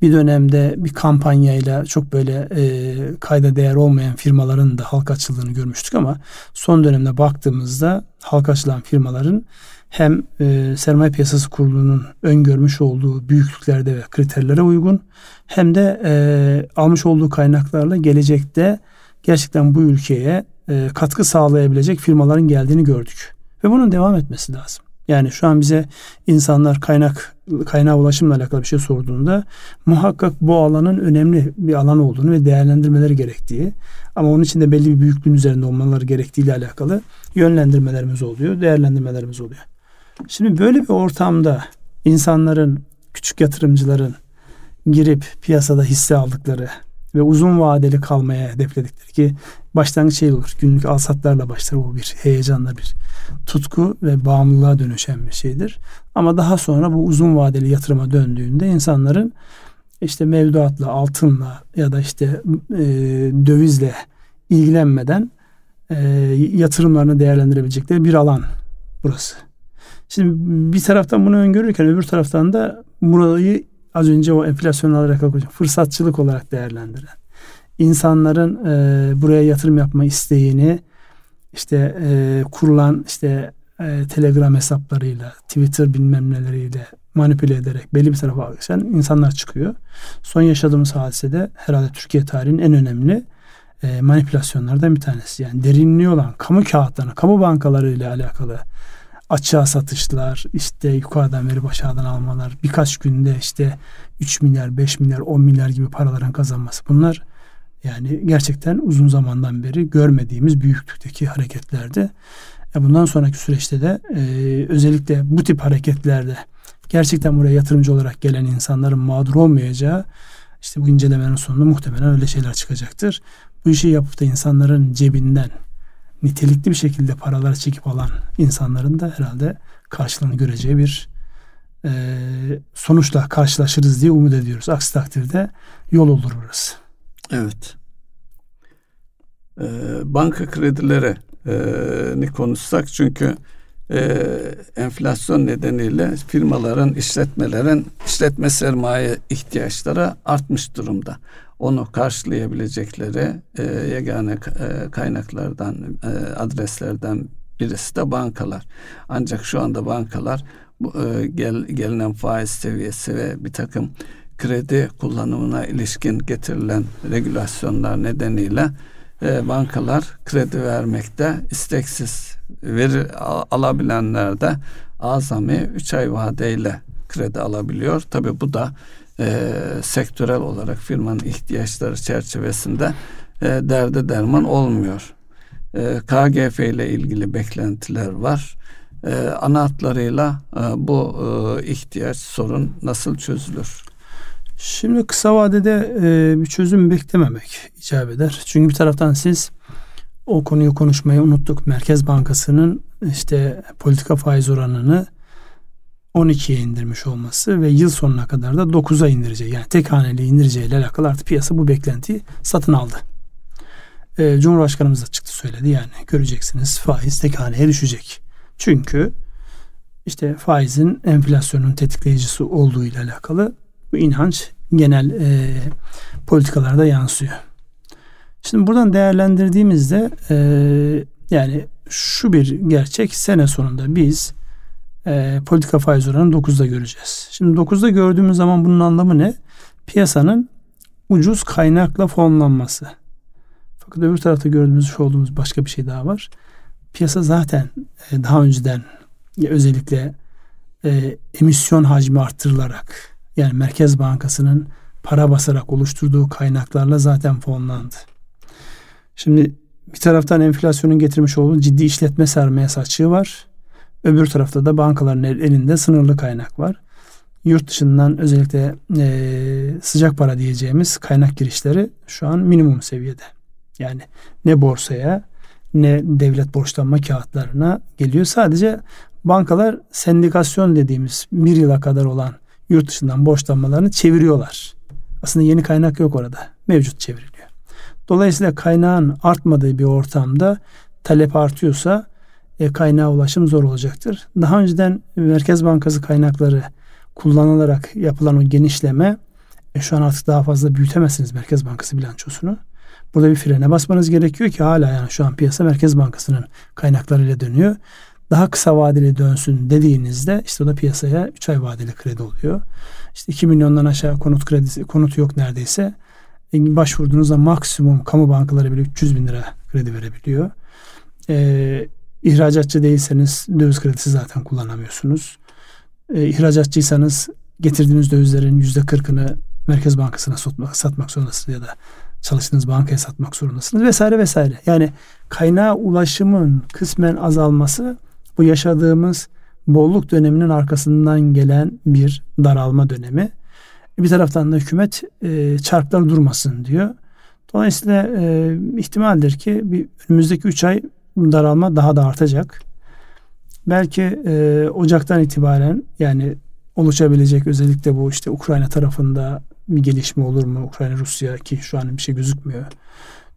bir dönemde bir kampanyayla çok böyle e, kayda değer olmayan firmaların da halka açıldığını görmüştük ama son dönemde baktığımızda halka açılan firmaların hem e, sermaye piyasası kurulunun öngörmüş olduğu büyüklüklerde ve kriterlere uygun hem de e, almış olduğu kaynaklarla gelecekte gerçekten bu ülkeye e, katkı sağlayabilecek firmaların geldiğini gördük. Ve bunun devam etmesi lazım. Yani şu an bize insanlar kaynak kaynağa ulaşımla alakalı bir şey sorduğunda muhakkak bu alanın önemli bir alan olduğunu ve değerlendirmeleri gerektiği ama onun için de belli bir büyüklüğün üzerinde olmaları gerektiği ile alakalı yönlendirmelerimiz oluyor, değerlendirmelerimiz oluyor. Şimdi böyle bir ortamda insanların, küçük yatırımcıların girip piyasada hisse aldıkları ve uzun vadeli kalmaya hedefledikleri ki başlangıç şey olur. Günlük alsatlarla başlar o bir heyecanla bir tutku ve bağımlılığa dönüşen bir şeydir. Ama daha sonra bu uzun vadeli yatırıma döndüğünde insanların işte mevduatla, altınla ya da işte e, dövizle ilgilenmeden e, yatırımlarını değerlendirebilecekleri bir alan burası. Şimdi bir taraftan bunu öngörürken öbür taraftan da burayı az önce o enflasyon alarak fırsatçılık olarak değerlendiren insanların e, buraya yatırım yapma isteğini işte e, kurulan işte e, Telegram hesaplarıyla, Twitter bilmem neleriyle manipüle ederek belli bir tarafa alışan insanlar çıkıyor. Son yaşadığımız hadisede herhalde Türkiye tarihinin en önemli e, manipülasyonlardan bir tanesi. Yani derinliği olan kamu kağıtlarına, kamu bankaları ile alakalı açığa satışlar, işte yukarıdan verip aşağıdan almalar, birkaç günde işte 3 milyar, 5 milyar, 10 milyar gibi paraların kazanması. Bunlar yani gerçekten uzun zamandan beri görmediğimiz büyüklükteki hareketlerdi. E bundan sonraki süreçte de e, özellikle bu tip hareketlerde gerçekten buraya yatırımcı olarak gelen insanların mağdur olmayacağı işte bu incelemenin sonunda muhtemelen öyle şeyler çıkacaktır. Bu işi yapıp da insanların cebinden nitelikli bir şekilde paralar çekip alan insanların da herhalde karşılığını göreceği bir e, sonuçla karşılaşırız diye umut ediyoruz. Aksi takdirde yol olur burası. Evet. Ee, banka kredileri e, konuşsak çünkü e, enflasyon nedeniyle firmaların, işletmelerin işletme sermaye ihtiyaçları artmış durumda onu karşılayabilecekleri e, yegane e, kaynaklardan, e, adreslerden birisi de bankalar. Ancak şu anda bankalar bu, e, gel, gelinen faiz seviyesi ve bir takım kredi kullanımına ilişkin getirilen regülasyonlar nedeniyle e, bankalar kredi vermekte isteksiz veri alabilenler de azami 3 ay vadeyle kredi alabiliyor. Tabii bu da e, sektörel olarak firmanın ihtiyaçları çerçevesinde e, derde derman olmuyor. E, KGF ile ilgili beklentiler var. E, ana e, bu e, ihtiyaç sorun nasıl çözülür? Şimdi kısa vadede e, bir çözüm beklememek icap eder. Çünkü bir taraftan siz o konuyu konuşmayı unuttuk. Merkez Bankası'nın işte politika faiz oranını 12'ye indirmiş olması ve yıl sonuna kadar da 9'a indireceği yani tek haneli indireceğiyle alakalı artık piyasa bu beklentiyi satın aldı. Ee, Cumhurbaşkanımız da çıktı söyledi yani göreceksiniz faiz tek haneye düşecek. Çünkü işte faizin enflasyonun tetikleyicisi olduğu ile alakalı bu inanç genel e, politikalarda yansıyor. Şimdi buradan değerlendirdiğimizde e, yani şu bir gerçek sene sonunda biz e, politika faiz oranını 9'da göreceğiz. Şimdi 9'da gördüğümüz zaman bunun anlamı ne? Piyasanın ucuz kaynakla fonlanması. Fakat öbür tarafta gördüğümüz olduğumuz başka bir şey daha var. Piyasa zaten e, daha önceden özellikle e, emisyon hacmi arttırılarak yani Merkez Bankası'nın para basarak oluşturduğu kaynaklarla zaten fonlandı. Şimdi bir taraftan enflasyonun getirmiş olduğu ciddi işletme sermayesi açığı var. Öbür tarafta da bankaların elinde sınırlı kaynak var. Yurt dışından özellikle e, sıcak para diyeceğimiz kaynak girişleri şu an minimum seviyede. Yani ne borsaya ne devlet borçlanma kağıtlarına geliyor. Sadece bankalar sendikasyon dediğimiz bir yıla kadar olan yurt dışından borçlanmalarını çeviriyorlar. Aslında yeni kaynak yok orada. Mevcut çevriliyor. Dolayısıyla kaynağın artmadığı bir ortamda talep artıyorsa e, kaynağa ulaşım zor olacaktır. Daha önceden Merkez Bankası kaynakları kullanılarak yapılan o genişleme e, şu an artık daha fazla büyütemezsiniz Merkez Bankası bilançosunu. Burada bir frene basmanız gerekiyor ki hala yani şu an piyasa Merkez Bankası'nın kaynaklarıyla dönüyor. Daha kısa vadeli dönsün dediğinizde işte o da piyasaya 3 ay vadeli kredi oluyor. İşte 2 milyondan aşağı konut kredisi, konut yok neredeyse. E, başvurduğunuzda maksimum kamu bankaları bile 300 bin lira kredi verebiliyor. Ee, İhracatçı değilseniz döviz kredisi zaten kullanamıyorsunuz. E, ihracatçıysanız getirdiğiniz dövizlerin yüzde kırkını Merkez Bankası'na satmak zorundasınız ya da çalıştığınız bankaya satmak zorundasınız vesaire vesaire. Yani kaynağa ulaşımın kısmen azalması bu yaşadığımız bolluk döneminin arkasından gelen bir daralma dönemi. Bir taraftan da hükümet e, çarklar durmasın diyor. Dolayısıyla e, ihtimaldir ki bir önümüzdeki 3 ay daralma daha da artacak. Belki e, Ocak'tan itibaren yani oluşabilecek özellikle bu işte Ukrayna tarafında bir gelişme olur mu? Ukrayna Rusya ki şu an bir şey gözükmüyor.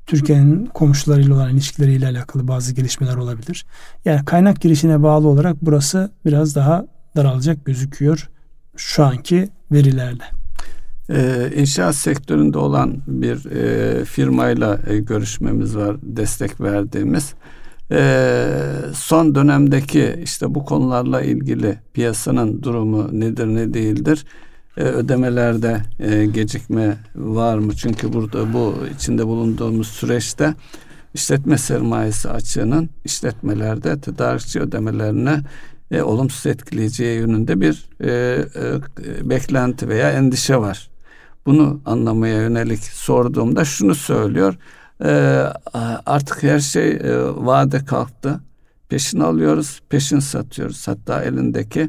Türkiye'nin komşularıyla olan ilişkileriyle alakalı bazı gelişmeler olabilir. Yani kaynak girişine bağlı olarak burası biraz daha daralacak gözüküyor şu anki verilerle. Ee, inşaat sektöründe olan bir e, firmayla e, görüşmemiz var, destek verdiğimiz. E, son dönemdeki işte bu konularla ilgili piyasanın durumu nedir ne değildir? E, ödemelerde e, gecikme var mı? Çünkü burada bu içinde bulunduğumuz süreçte işletme sermayesi açığının işletmelerde tedarikçi ödemelerine e, olumsuz etkileyeceği yönünde bir e, e, beklenti veya endişe var. Bunu anlamaya yönelik sorduğumda şunu söylüyor. E, artık her şey e, vade kalktı. Peşin alıyoruz, peşin satıyoruz. Hatta elindeki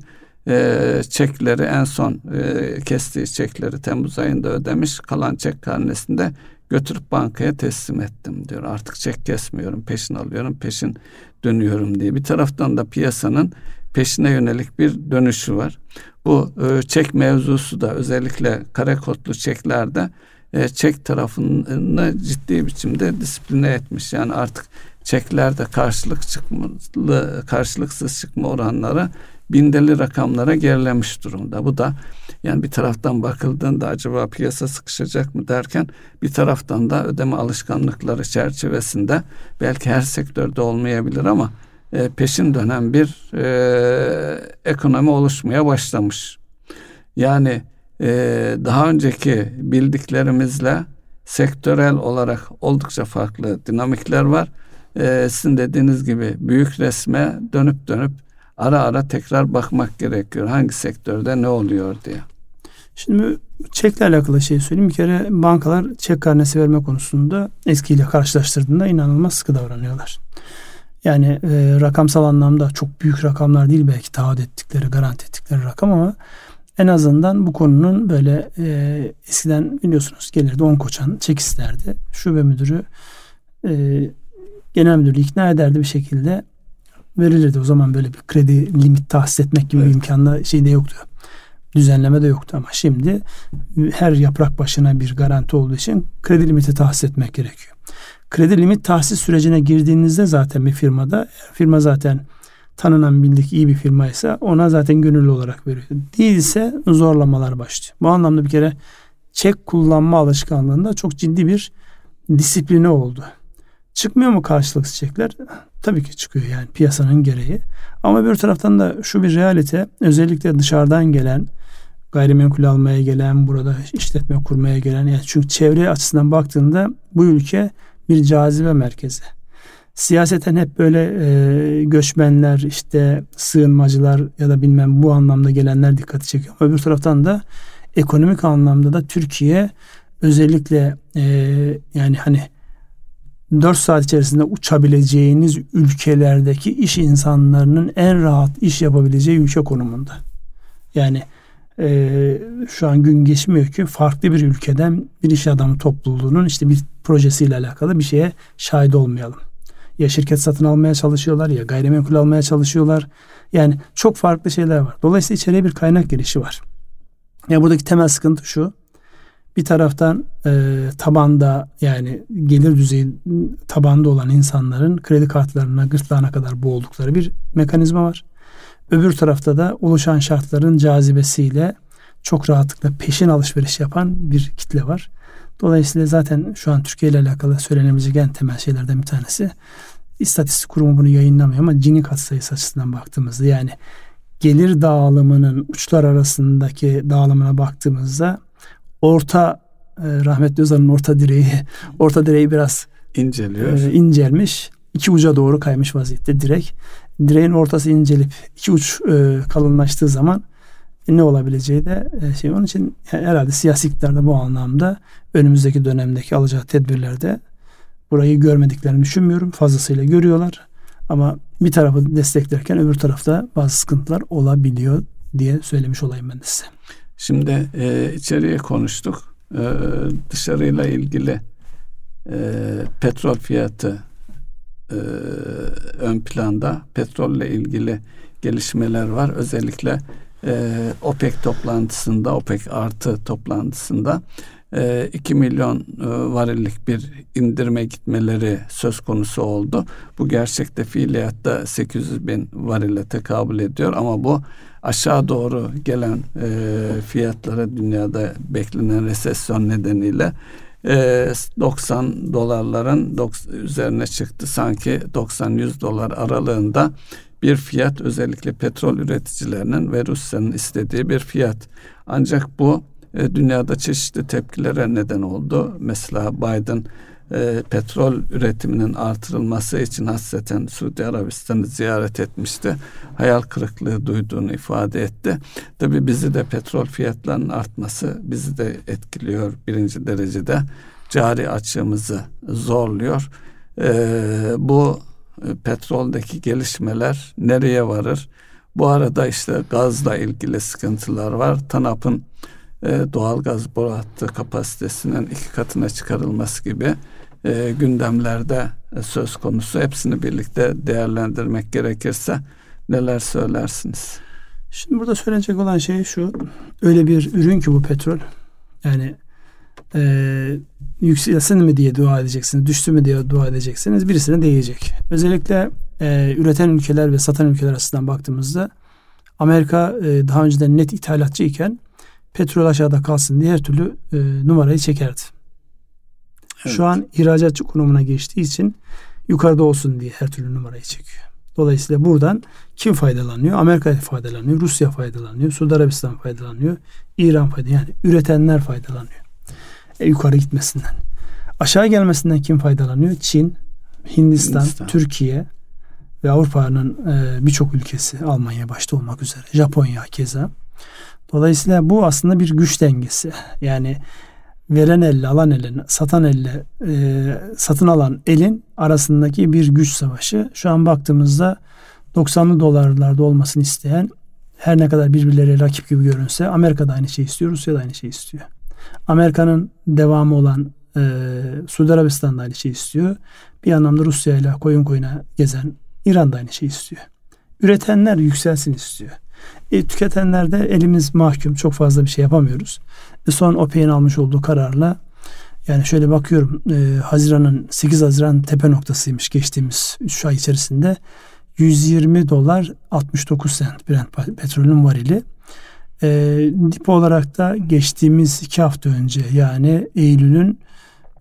e, çekleri en son e, kestiği çekleri Temmuz ayında ödemiş. Kalan çek karnesinde götürüp bankaya teslim ettim diyor. Artık çek kesmiyorum, peşin alıyorum, peşin dönüyorum diye. Bir taraftan da piyasanın peşine yönelik bir dönüşü var. Bu e, çek mevzusu da özellikle kare kodlu çeklerde e, çek tarafını ciddi biçimde disipline etmiş. Yani artık çeklerde karşılık çıkmalı, karşılıksız çıkma oranları bindeli rakamlara gerilemiş durumda. Bu da yani bir taraftan bakıldığında acaba piyasa sıkışacak mı derken bir taraftan da ödeme alışkanlıkları çerçevesinde belki her sektörde olmayabilir ama e, peşin dönen bir e, ekonomi oluşmaya başlamış. Yani e, daha önceki bildiklerimizle sektörel olarak oldukça farklı dinamikler var. E, sizin dediğiniz gibi büyük resme dönüp dönüp ara ara tekrar bakmak gerekiyor. Hangi sektörde ne oluyor diye. Şimdi çekle alakalı şey söyleyeyim. Bir kere bankalar çek karnesi verme konusunda eskiyle karşılaştırdığında inanılmaz sıkı davranıyorlar. Yani e, rakamsal anlamda çok büyük rakamlar değil belki taahhüt ettikleri, garanti ettikleri rakam ama en azından bu konunun böyle e, eskiden biliyorsunuz gelirdi on koçan çek isterdi. Şube müdürü e, genel müdürü ikna ederdi bir şekilde verilirdi. O zaman böyle bir kredi limit tahsis etmek gibi evet. bir imkanla şey de yoktu. Düzenleme de yoktu ama şimdi her yaprak başına bir garanti olduğu için kredi limiti tahsis etmek gerekiyor. Kredi limit tahsis sürecine girdiğinizde zaten bir firmada firma zaten tanınan bildik iyi bir firmaysa ona zaten gönüllü olarak veriyor. Değilse zorlamalar başlıyor. Bu anlamda bir kere çek kullanma alışkanlığında çok ciddi bir disipline oldu. Çıkmıyor mu karşılıksız çekler? Tabii ki çıkıyor yani piyasanın gereği. Ama bir taraftan da şu bir realite özellikle dışarıdan gelen gayrimenkul almaya gelen, burada işletme kurmaya gelen yani çünkü çevre açısından baktığında bu ülke bir cazibe merkezi. Siyaseten hep böyle e, göçmenler, işte sığınmacılar ya da bilmem bu anlamda gelenler dikkati çekiyor. Öbür taraftan da ekonomik anlamda da Türkiye özellikle e, yani hani 4 saat içerisinde uçabileceğiniz ülkelerdeki iş insanlarının en rahat iş yapabileceği ülke konumunda. Yani e, şu an gün geçmiyor ki farklı bir ülkeden bir iş adamı topluluğunun işte bir projesiyle alakalı bir şeye şahit olmayalım. Ya şirket satın almaya çalışıyorlar ya gayrimenkul almaya çalışıyorlar. Yani çok farklı şeyler var. Dolayısıyla içeriye bir kaynak girişi var. Ya buradaki temel sıkıntı şu. Bir taraftan e, tabanda yani gelir düzeyi tabanda olan insanların kredi kartlarına gırtlağına kadar boğuldukları bir mekanizma var. Öbür tarafta da oluşan şartların cazibesiyle çok rahatlıkla peşin alışveriş yapan bir kitle var. Dolayısıyla zaten şu an Türkiye ile alakalı söylenebilecek en temel şeylerden bir tanesi İstatistik Kurumu bunu yayınlamıyor ama Gini katsayısı açısından baktığımızda yani gelir dağılımının uçlar arasındaki dağılımına baktığımızda orta e, rahmetli Özal'ın orta direği orta direği biraz inceliyor. E, incelmiş. iki uca doğru kaymış vaziyette direk. Direğin ortası incelip iki uç e, kalınlaştığı zaman ne olabileceği de e, şey onun için herhalde siyasi iktidarda bu anlamda önümüzdeki dönemdeki alacağı tedbirlerde burayı görmediklerini düşünmüyorum. Fazlasıyla görüyorlar. Ama bir tarafı desteklerken öbür tarafta bazı sıkıntılar olabiliyor diye söylemiş olayım ben de size. Şimdi e, içeriye konuştuk. E, dışarıyla ilgili e, petrol fiyatı e, ön planda. Petrolle ilgili gelişmeler var. Özellikle e, OPEC toplantısında, OPEC artı toplantısında 2 e, milyon e, varillik bir indirme gitmeleri söz konusu oldu. Bu gerçekte fiiliyatta 800 bin varile tekabül ediyor ama bu aşağı doğru gelen e, fiyatlara dünyada beklenen resesyon nedeniyle 90 dolarların üzerine çıktı. Sanki 90-100 dolar aralığında bir fiyat özellikle petrol üreticilerinin ve Rusya'nın istediği bir fiyat. Ancak bu e, dünyada çeşitli tepkilere neden oldu. Mesela Biden e, petrol üretiminin artırılması için hasreten Suudi Arabistan'ı ziyaret etmişti. Hayal kırıklığı duyduğunu ifade etti. Tabi bizi de petrol fiyatlarının artması bizi de etkiliyor birinci derecede. Cari açığımızı zorluyor. E, bu e, petroldeki gelişmeler nereye varır? Bu arada işte gazla ilgili sıkıntılar var. TANAP'ın e, doğal boru hattı kapasitesinin iki katına çıkarılması gibi e, gündemlerde e, söz konusu. Hepsini birlikte değerlendirmek gerekirse neler söylersiniz? Şimdi burada söyleyecek olan şey şu. Öyle bir ürün ki bu petrol. Yani e, yükselsin mi diye dua edeceksiniz, düştü mü diye dua edeceksiniz. Birisine değecek. Özellikle e, üreten ülkeler ve satan ülkeler açısından baktığımızda Amerika e, daha önceden net ithalatçı iken petrol aşağıda kalsın diye her türlü e, numarayı çekerdi. Evet. Şu an ihracatçı konumuna geçtiği için yukarıda olsun diye her türlü numarayı çekiyor. Dolayısıyla buradan kim faydalanıyor? Amerika faydalanıyor, Rusya faydalanıyor, Suudi Arabistan faydalanıyor, İran faydalanıyor. Yani üretenler faydalanıyor. E, yukarı gitmesinden. Aşağı gelmesinden kim faydalanıyor? Çin, Hindistan, Hindistan. Türkiye ve Avrupa'nın e, birçok ülkesi Almanya başta olmak üzere Japonya keza. Dolayısıyla bu aslında bir güç dengesi. Yani veren elle alan elin satan elle e, satın alan elin arasındaki bir güç savaşı. Şu an baktığımızda 90'lı dolarlarda olmasını isteyen her ne kadar birbirleriyle rakip gibi görünse Amerika da aynı şeyi istiyor, Rusya da aynı şeyi istiyor. Amerika'nın devamı olan e, Suudi Arabistan da aynı şeyi istiyor. Bir anlamda Rusya ile koyun koyuna gezen İran da aynı şeyi istiyor. Üretenler yükselsin istiyor. E, tüketenler de elimiz mahkum. Çok fazla bir şey yapamıyoruz. E, son OPEC'in almış olduğu kararla yani şöyle bakıyorum e, Haziran'ın 8 Haziran tepe noktasıymış geçtiğimiz 3 ay içerisinde 120 dolar 69 sent Brent petrolün varili. E, dip olarak da geçtiğimiz iki hafta önce yani Eylül'ün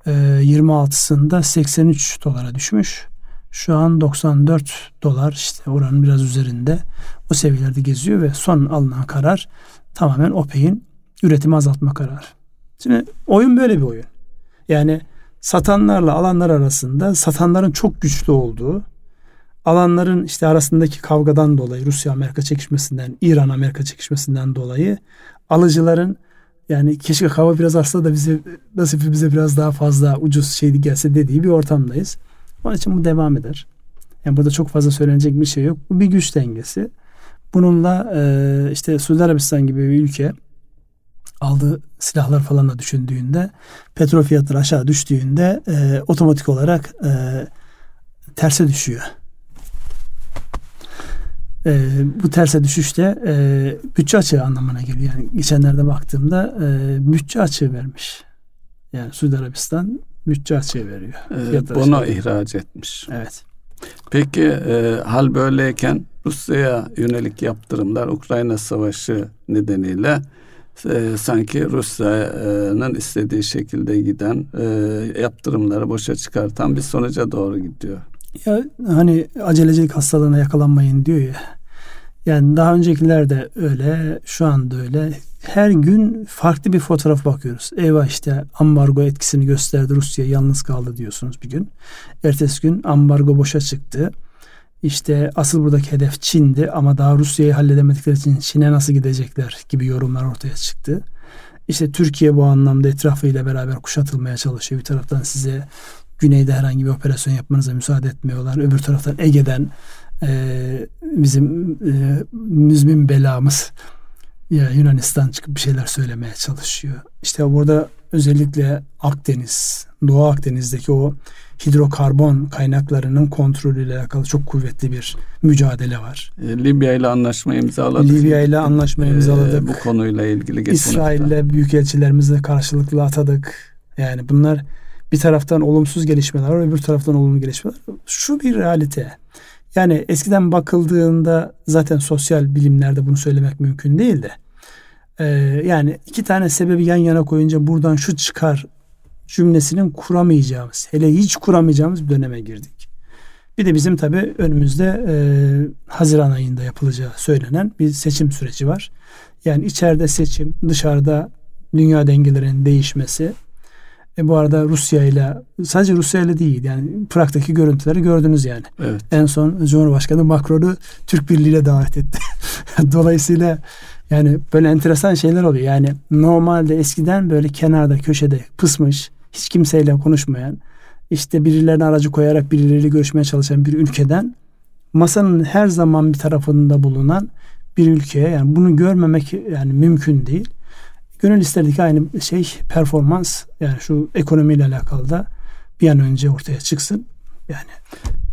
e, 26'sında 83 dolara düşmüş. Şu an 94 dolar işte oranın biraz üzerinde o seviyelerde geziyor ve son alınan karar tamamen OPEC'in üretimi azaltma kararı. Şimdi oyun böyle bir oyun. Yani satanlarla alanlar arasında satanların çok güçlü olduğu, alanların işte arasındaki kavgadan dolayı Rusya Amerika çekişmesinden, İran Amerika çekişmesinden dolayı alıcıların yani keşke hava biraz artsa da bize nasipi bize biraz daha fazla ucuz şeydi gelse dediği bir ortamdayız. Onun için bu devam eder. Yani burada çok fazla söylenecek bir şey yok. Bu bir güç dengesi. Bununla e, işte Suudi Arabistan gibi bir ülke aldığı silahlar falan da düşündüğünde petrol fiyatları aşağı düştüğünde e, otomatik olarak e, terse düşüyor. E, bu terse düşüşte e, bütçe açığı anlamına geliyor. Yani geçenlerde baktığımda e, bütçe açığı vermiş. Yani Suudi Arabistan bütçe açığı veriyor. E, bunu ihraç etmiş. Evet. Peki e, hal böyleyken Rusya'ya yönelik yaptırımlar Ukrayna Savaşı nedeniyle e, sanki Rusya'nın istediği şekilde giden e, yaptırımları boşa çıkartan bir sonuca doğru gidiyor. Ya hani acelecilik hastalığına yakalanmayın diyor ya. Yani daha öncekiler de öyle, şu anda öyle. Her gün farklı bir fotoğraf bakıyoruz. Eyvah işte ambargo etkisini gösterdi Rusya yalnız kaldı diyorsunuz bir gün. Ertesi gün ambargo boşa çıktı. İşte asıl buradaki hedef Çin'di ama daha Rusya'yı halledemedikleri için Çin'e nasıl gidecekler gibi yorumlar ortaya çıktı. İşte Türkiye bu anlamda etrafıyla beraber kuşatılmaya çalışıyor. Bir taraftan size güneyde herhangi bir operasyon yapmanıza müsaade etmiyorlar. Öbür taraftan Ege'den e, bizim e, müzmin belamız ya Yunanistan çıkıp bir şeyler söylemeye çalışıyor. İşte burada özellikle Akdeniz, Doğu Akdeniz'deki o hidrokarbon kaynaklarının kontrolüyle alakalı çok kuvvetli bir mücadele var. E, Libya ile anlaşma imzaladık. Libya ile anlaşma e, imzaladık. E, bu konuyla ilgili İsrail ile büyükelçilerimizi karşılıklı atadık. Yani bunlar bir taraftan olumsuz gelişmeler var, öbür taraftan olumlu gelişmeler. Şu bir realite. Yani eskiden bakıldığında zaten sosyal bilimlerde bunu söylemek mümkün değil de e, yani iki tane sebebi yan yana koyunca buradan şu çıkar cümlesinin kuramayacağımız, hele hiç kuramayacağımız bir döneme girdik. Bir de bizim tabi önümüzde e, Haziran ayında yapılacağı söylenen bir seçim süreci var. Yani içeride seçim, dışarıda dünya dengelerinin değişmesi. E bu arada Rusya ile sadece Rusya ile değil yani Prag'daki görüntüleri gördünüz yani. Evet. En son Cumhurbaşkanı Macron'u Türk Birliği'yle davet etti. Dolayısıyla yani böyle enteresan şeyler oluyor. Yani normalde eskiden böyle kenarda köşede pısmış hiç kimseyle konuşmayan işte birilerine aracı koyarak birileriyle görüşmeye çalışan bir ülkeden masanın her zaman bir tarafında bulunan bir ülkeye yani bunu görmemek yani mümkün değil. Gönül isterdi ki aynı şey performans yani şu ekonomiyle alakalı da bir an önce ortaya çıksın. Yani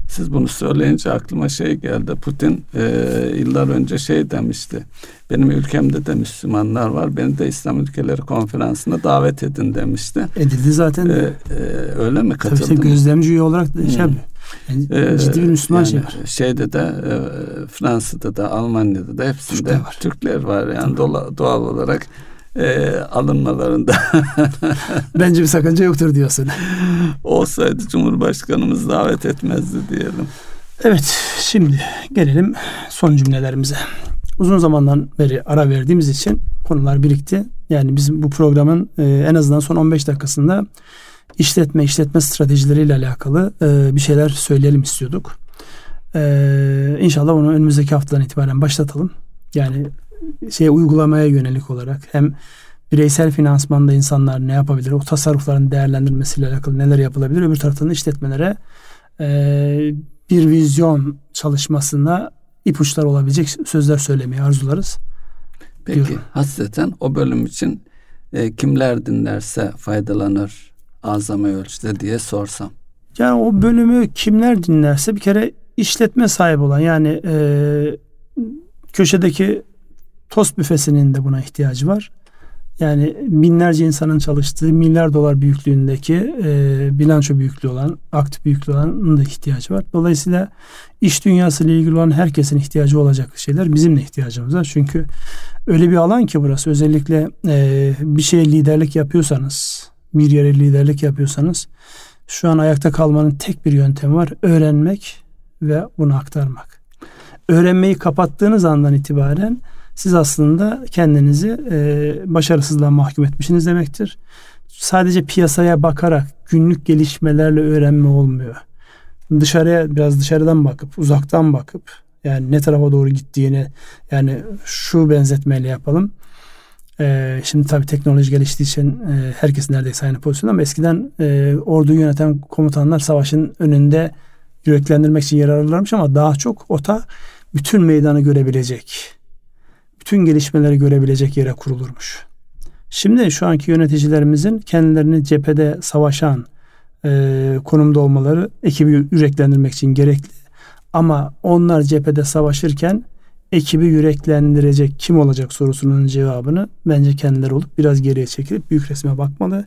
siz bunu söyleyince aklıma şey geldi. Putin e, yıllar önce şey demişti. Benim ülkemde de Müslümanlar var. Beni de İslam Ülkeleri Konferansı'na davet edin demişti. Edildi zaten. E, e, öyle mi katıldı? Tabii, tabii gözlemci üye olarak şey hmm. Yani ee, ciddi bir Müslüman yani şey var. Şeyde de e, Fransa'da da Almanya'da da hepsinde Türkler var, Türkler var yani doğal olarak e, alınmalarında. Bence bir sakınca yoktur diyorsun. Olsaydı Cumhurbaşkanımız davet etmezdi diyelim. Evet şimdi gelelim son cümlelerimize. Uzun zamandan beri ara verdiğimiz için konular birikti. Yani bizim bu programın e, en azından son 15 dakikasında işletme işletme stratejileriyle alakalı e, bir şeyler söyleyelim istiyorduk. Ee, inşallah onu önümüzdeki haftadan itibaren başlatalım. Yani şey uygulamaya yönelik olarak hem bireysel finansmanda insanlar ne yapabilir? O tasarrufların değerlendirmesiyle alakalı neler yapılabilir? Öbür taraftan işletmelere e, bir vizyon çalışmasına ipuçları olabilecek sözler söylemeyi arzularız. Peki diyorum. hasreten o bölüm için e, kimler dinlerse faydalanır azami ölçüde diye sorsam. Yani o bölümü kimler dinlerse bir kere işletme sahibi olan yani e, köşedeki tost büfesinin de buna ihtiyacı var. Yani binlerce insanın çalıştığı milyar dolar büyüklüğündeki e, bilanço büyüklüğü olan, aktif büyüklüğü olanın da ihtiyacı var. Dolayısıyla iş dünyası ile ilgili olan herkesin ihtiyacı olacak şeyler bizim de ihtiyacımız var. Çünkü öyle bir alan ki burası özellikle e, bir şeye liderlik yapıyorsanız, bir yere liderlik yapıyorsanız şu an ayakta kalmanın tek bir yöntemi var. Öğrenmek ve bunu aktarmak. Öğrenmeyi kapattığınız andan itibaren siz aslında kendinizi e, başarısızlığa mahkum etmişsiniz demektir. Sadece piyasaya bakarak günlük gelişmelerle öğrenme olmuyor. Dışarıya biraz dışarıdan bakıp uzaktan bakıp yani ne tarafa doğru gittiğini yani şu benzetmeyle yapalım. Ee, şimdi tabii teknoloji geliştiği için e, herkes neredeyse aynı pozisyonda ama eskiden e, orduyu yöneten komutanlar savaşın önünde yüreklendirmek için yer ararlarmış ama daha çok ota bütün meydanı görebilecek bütün gelişmeleri görebilecek yere kurulurmuş. Şimdi şu anki yöneticilerimizin kendilerini cephede savaşan e, konumda olmaları ekibi yüreklendirmek için gerekli. Ama onlar cephede savaşırken ekibi yüreklendirecek kim olacak sorusunun cevabını bence kendileri olup biraz geriye çekilip büyük resme bakmalı.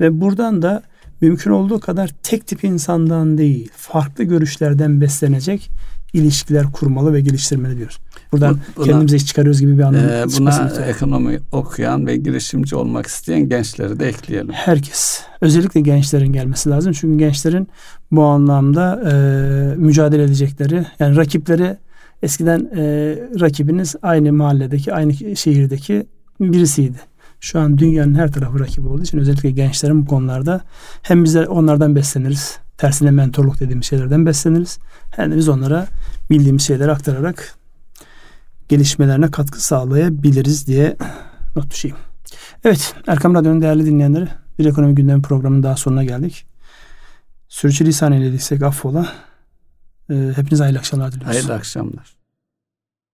Ve buradan da mümkün olduğu kadar tek tip insandan değil farklı görüşlerden beslenecek ilişkiler kurmalı ve geliştirmeli diyoruz. Buradan buna, kendimize çıkarıyoruz gibi bir anlam. E, buna ekonomi okuyan ve girişimci olmak isteyen gençleri de ekleyelim. Herkes. Özellikle gençlerin gelmesi lazım. Çünkü gençlerin bu anlamda e, mücadele edecekleri yani rakipleri eskiden e, rakibiniz aynı mahalledeki aynı şehirdeki birisiydi. Şu an dünyanın her tarafı rakibi olduğu için özellikle gençlerin bu konularda hem bize onlardan besleniriz. Tersine mentorluk dediğimiz şeylerden besleniriz. Hem de biz onlara bildiğimiz şeyleri aktararak gelişmelerine katkı sağlayabiliriz diye not düşeyim. Evet Erkam Radyo'nun değerli dinleyenleri bir ekonomi gündemi programının daha sonuna geldik. Sürçülisan eylediysek affola. Ee, hepinize hayırlı akşamlar diliyoruz. Hayırlı akşamlar.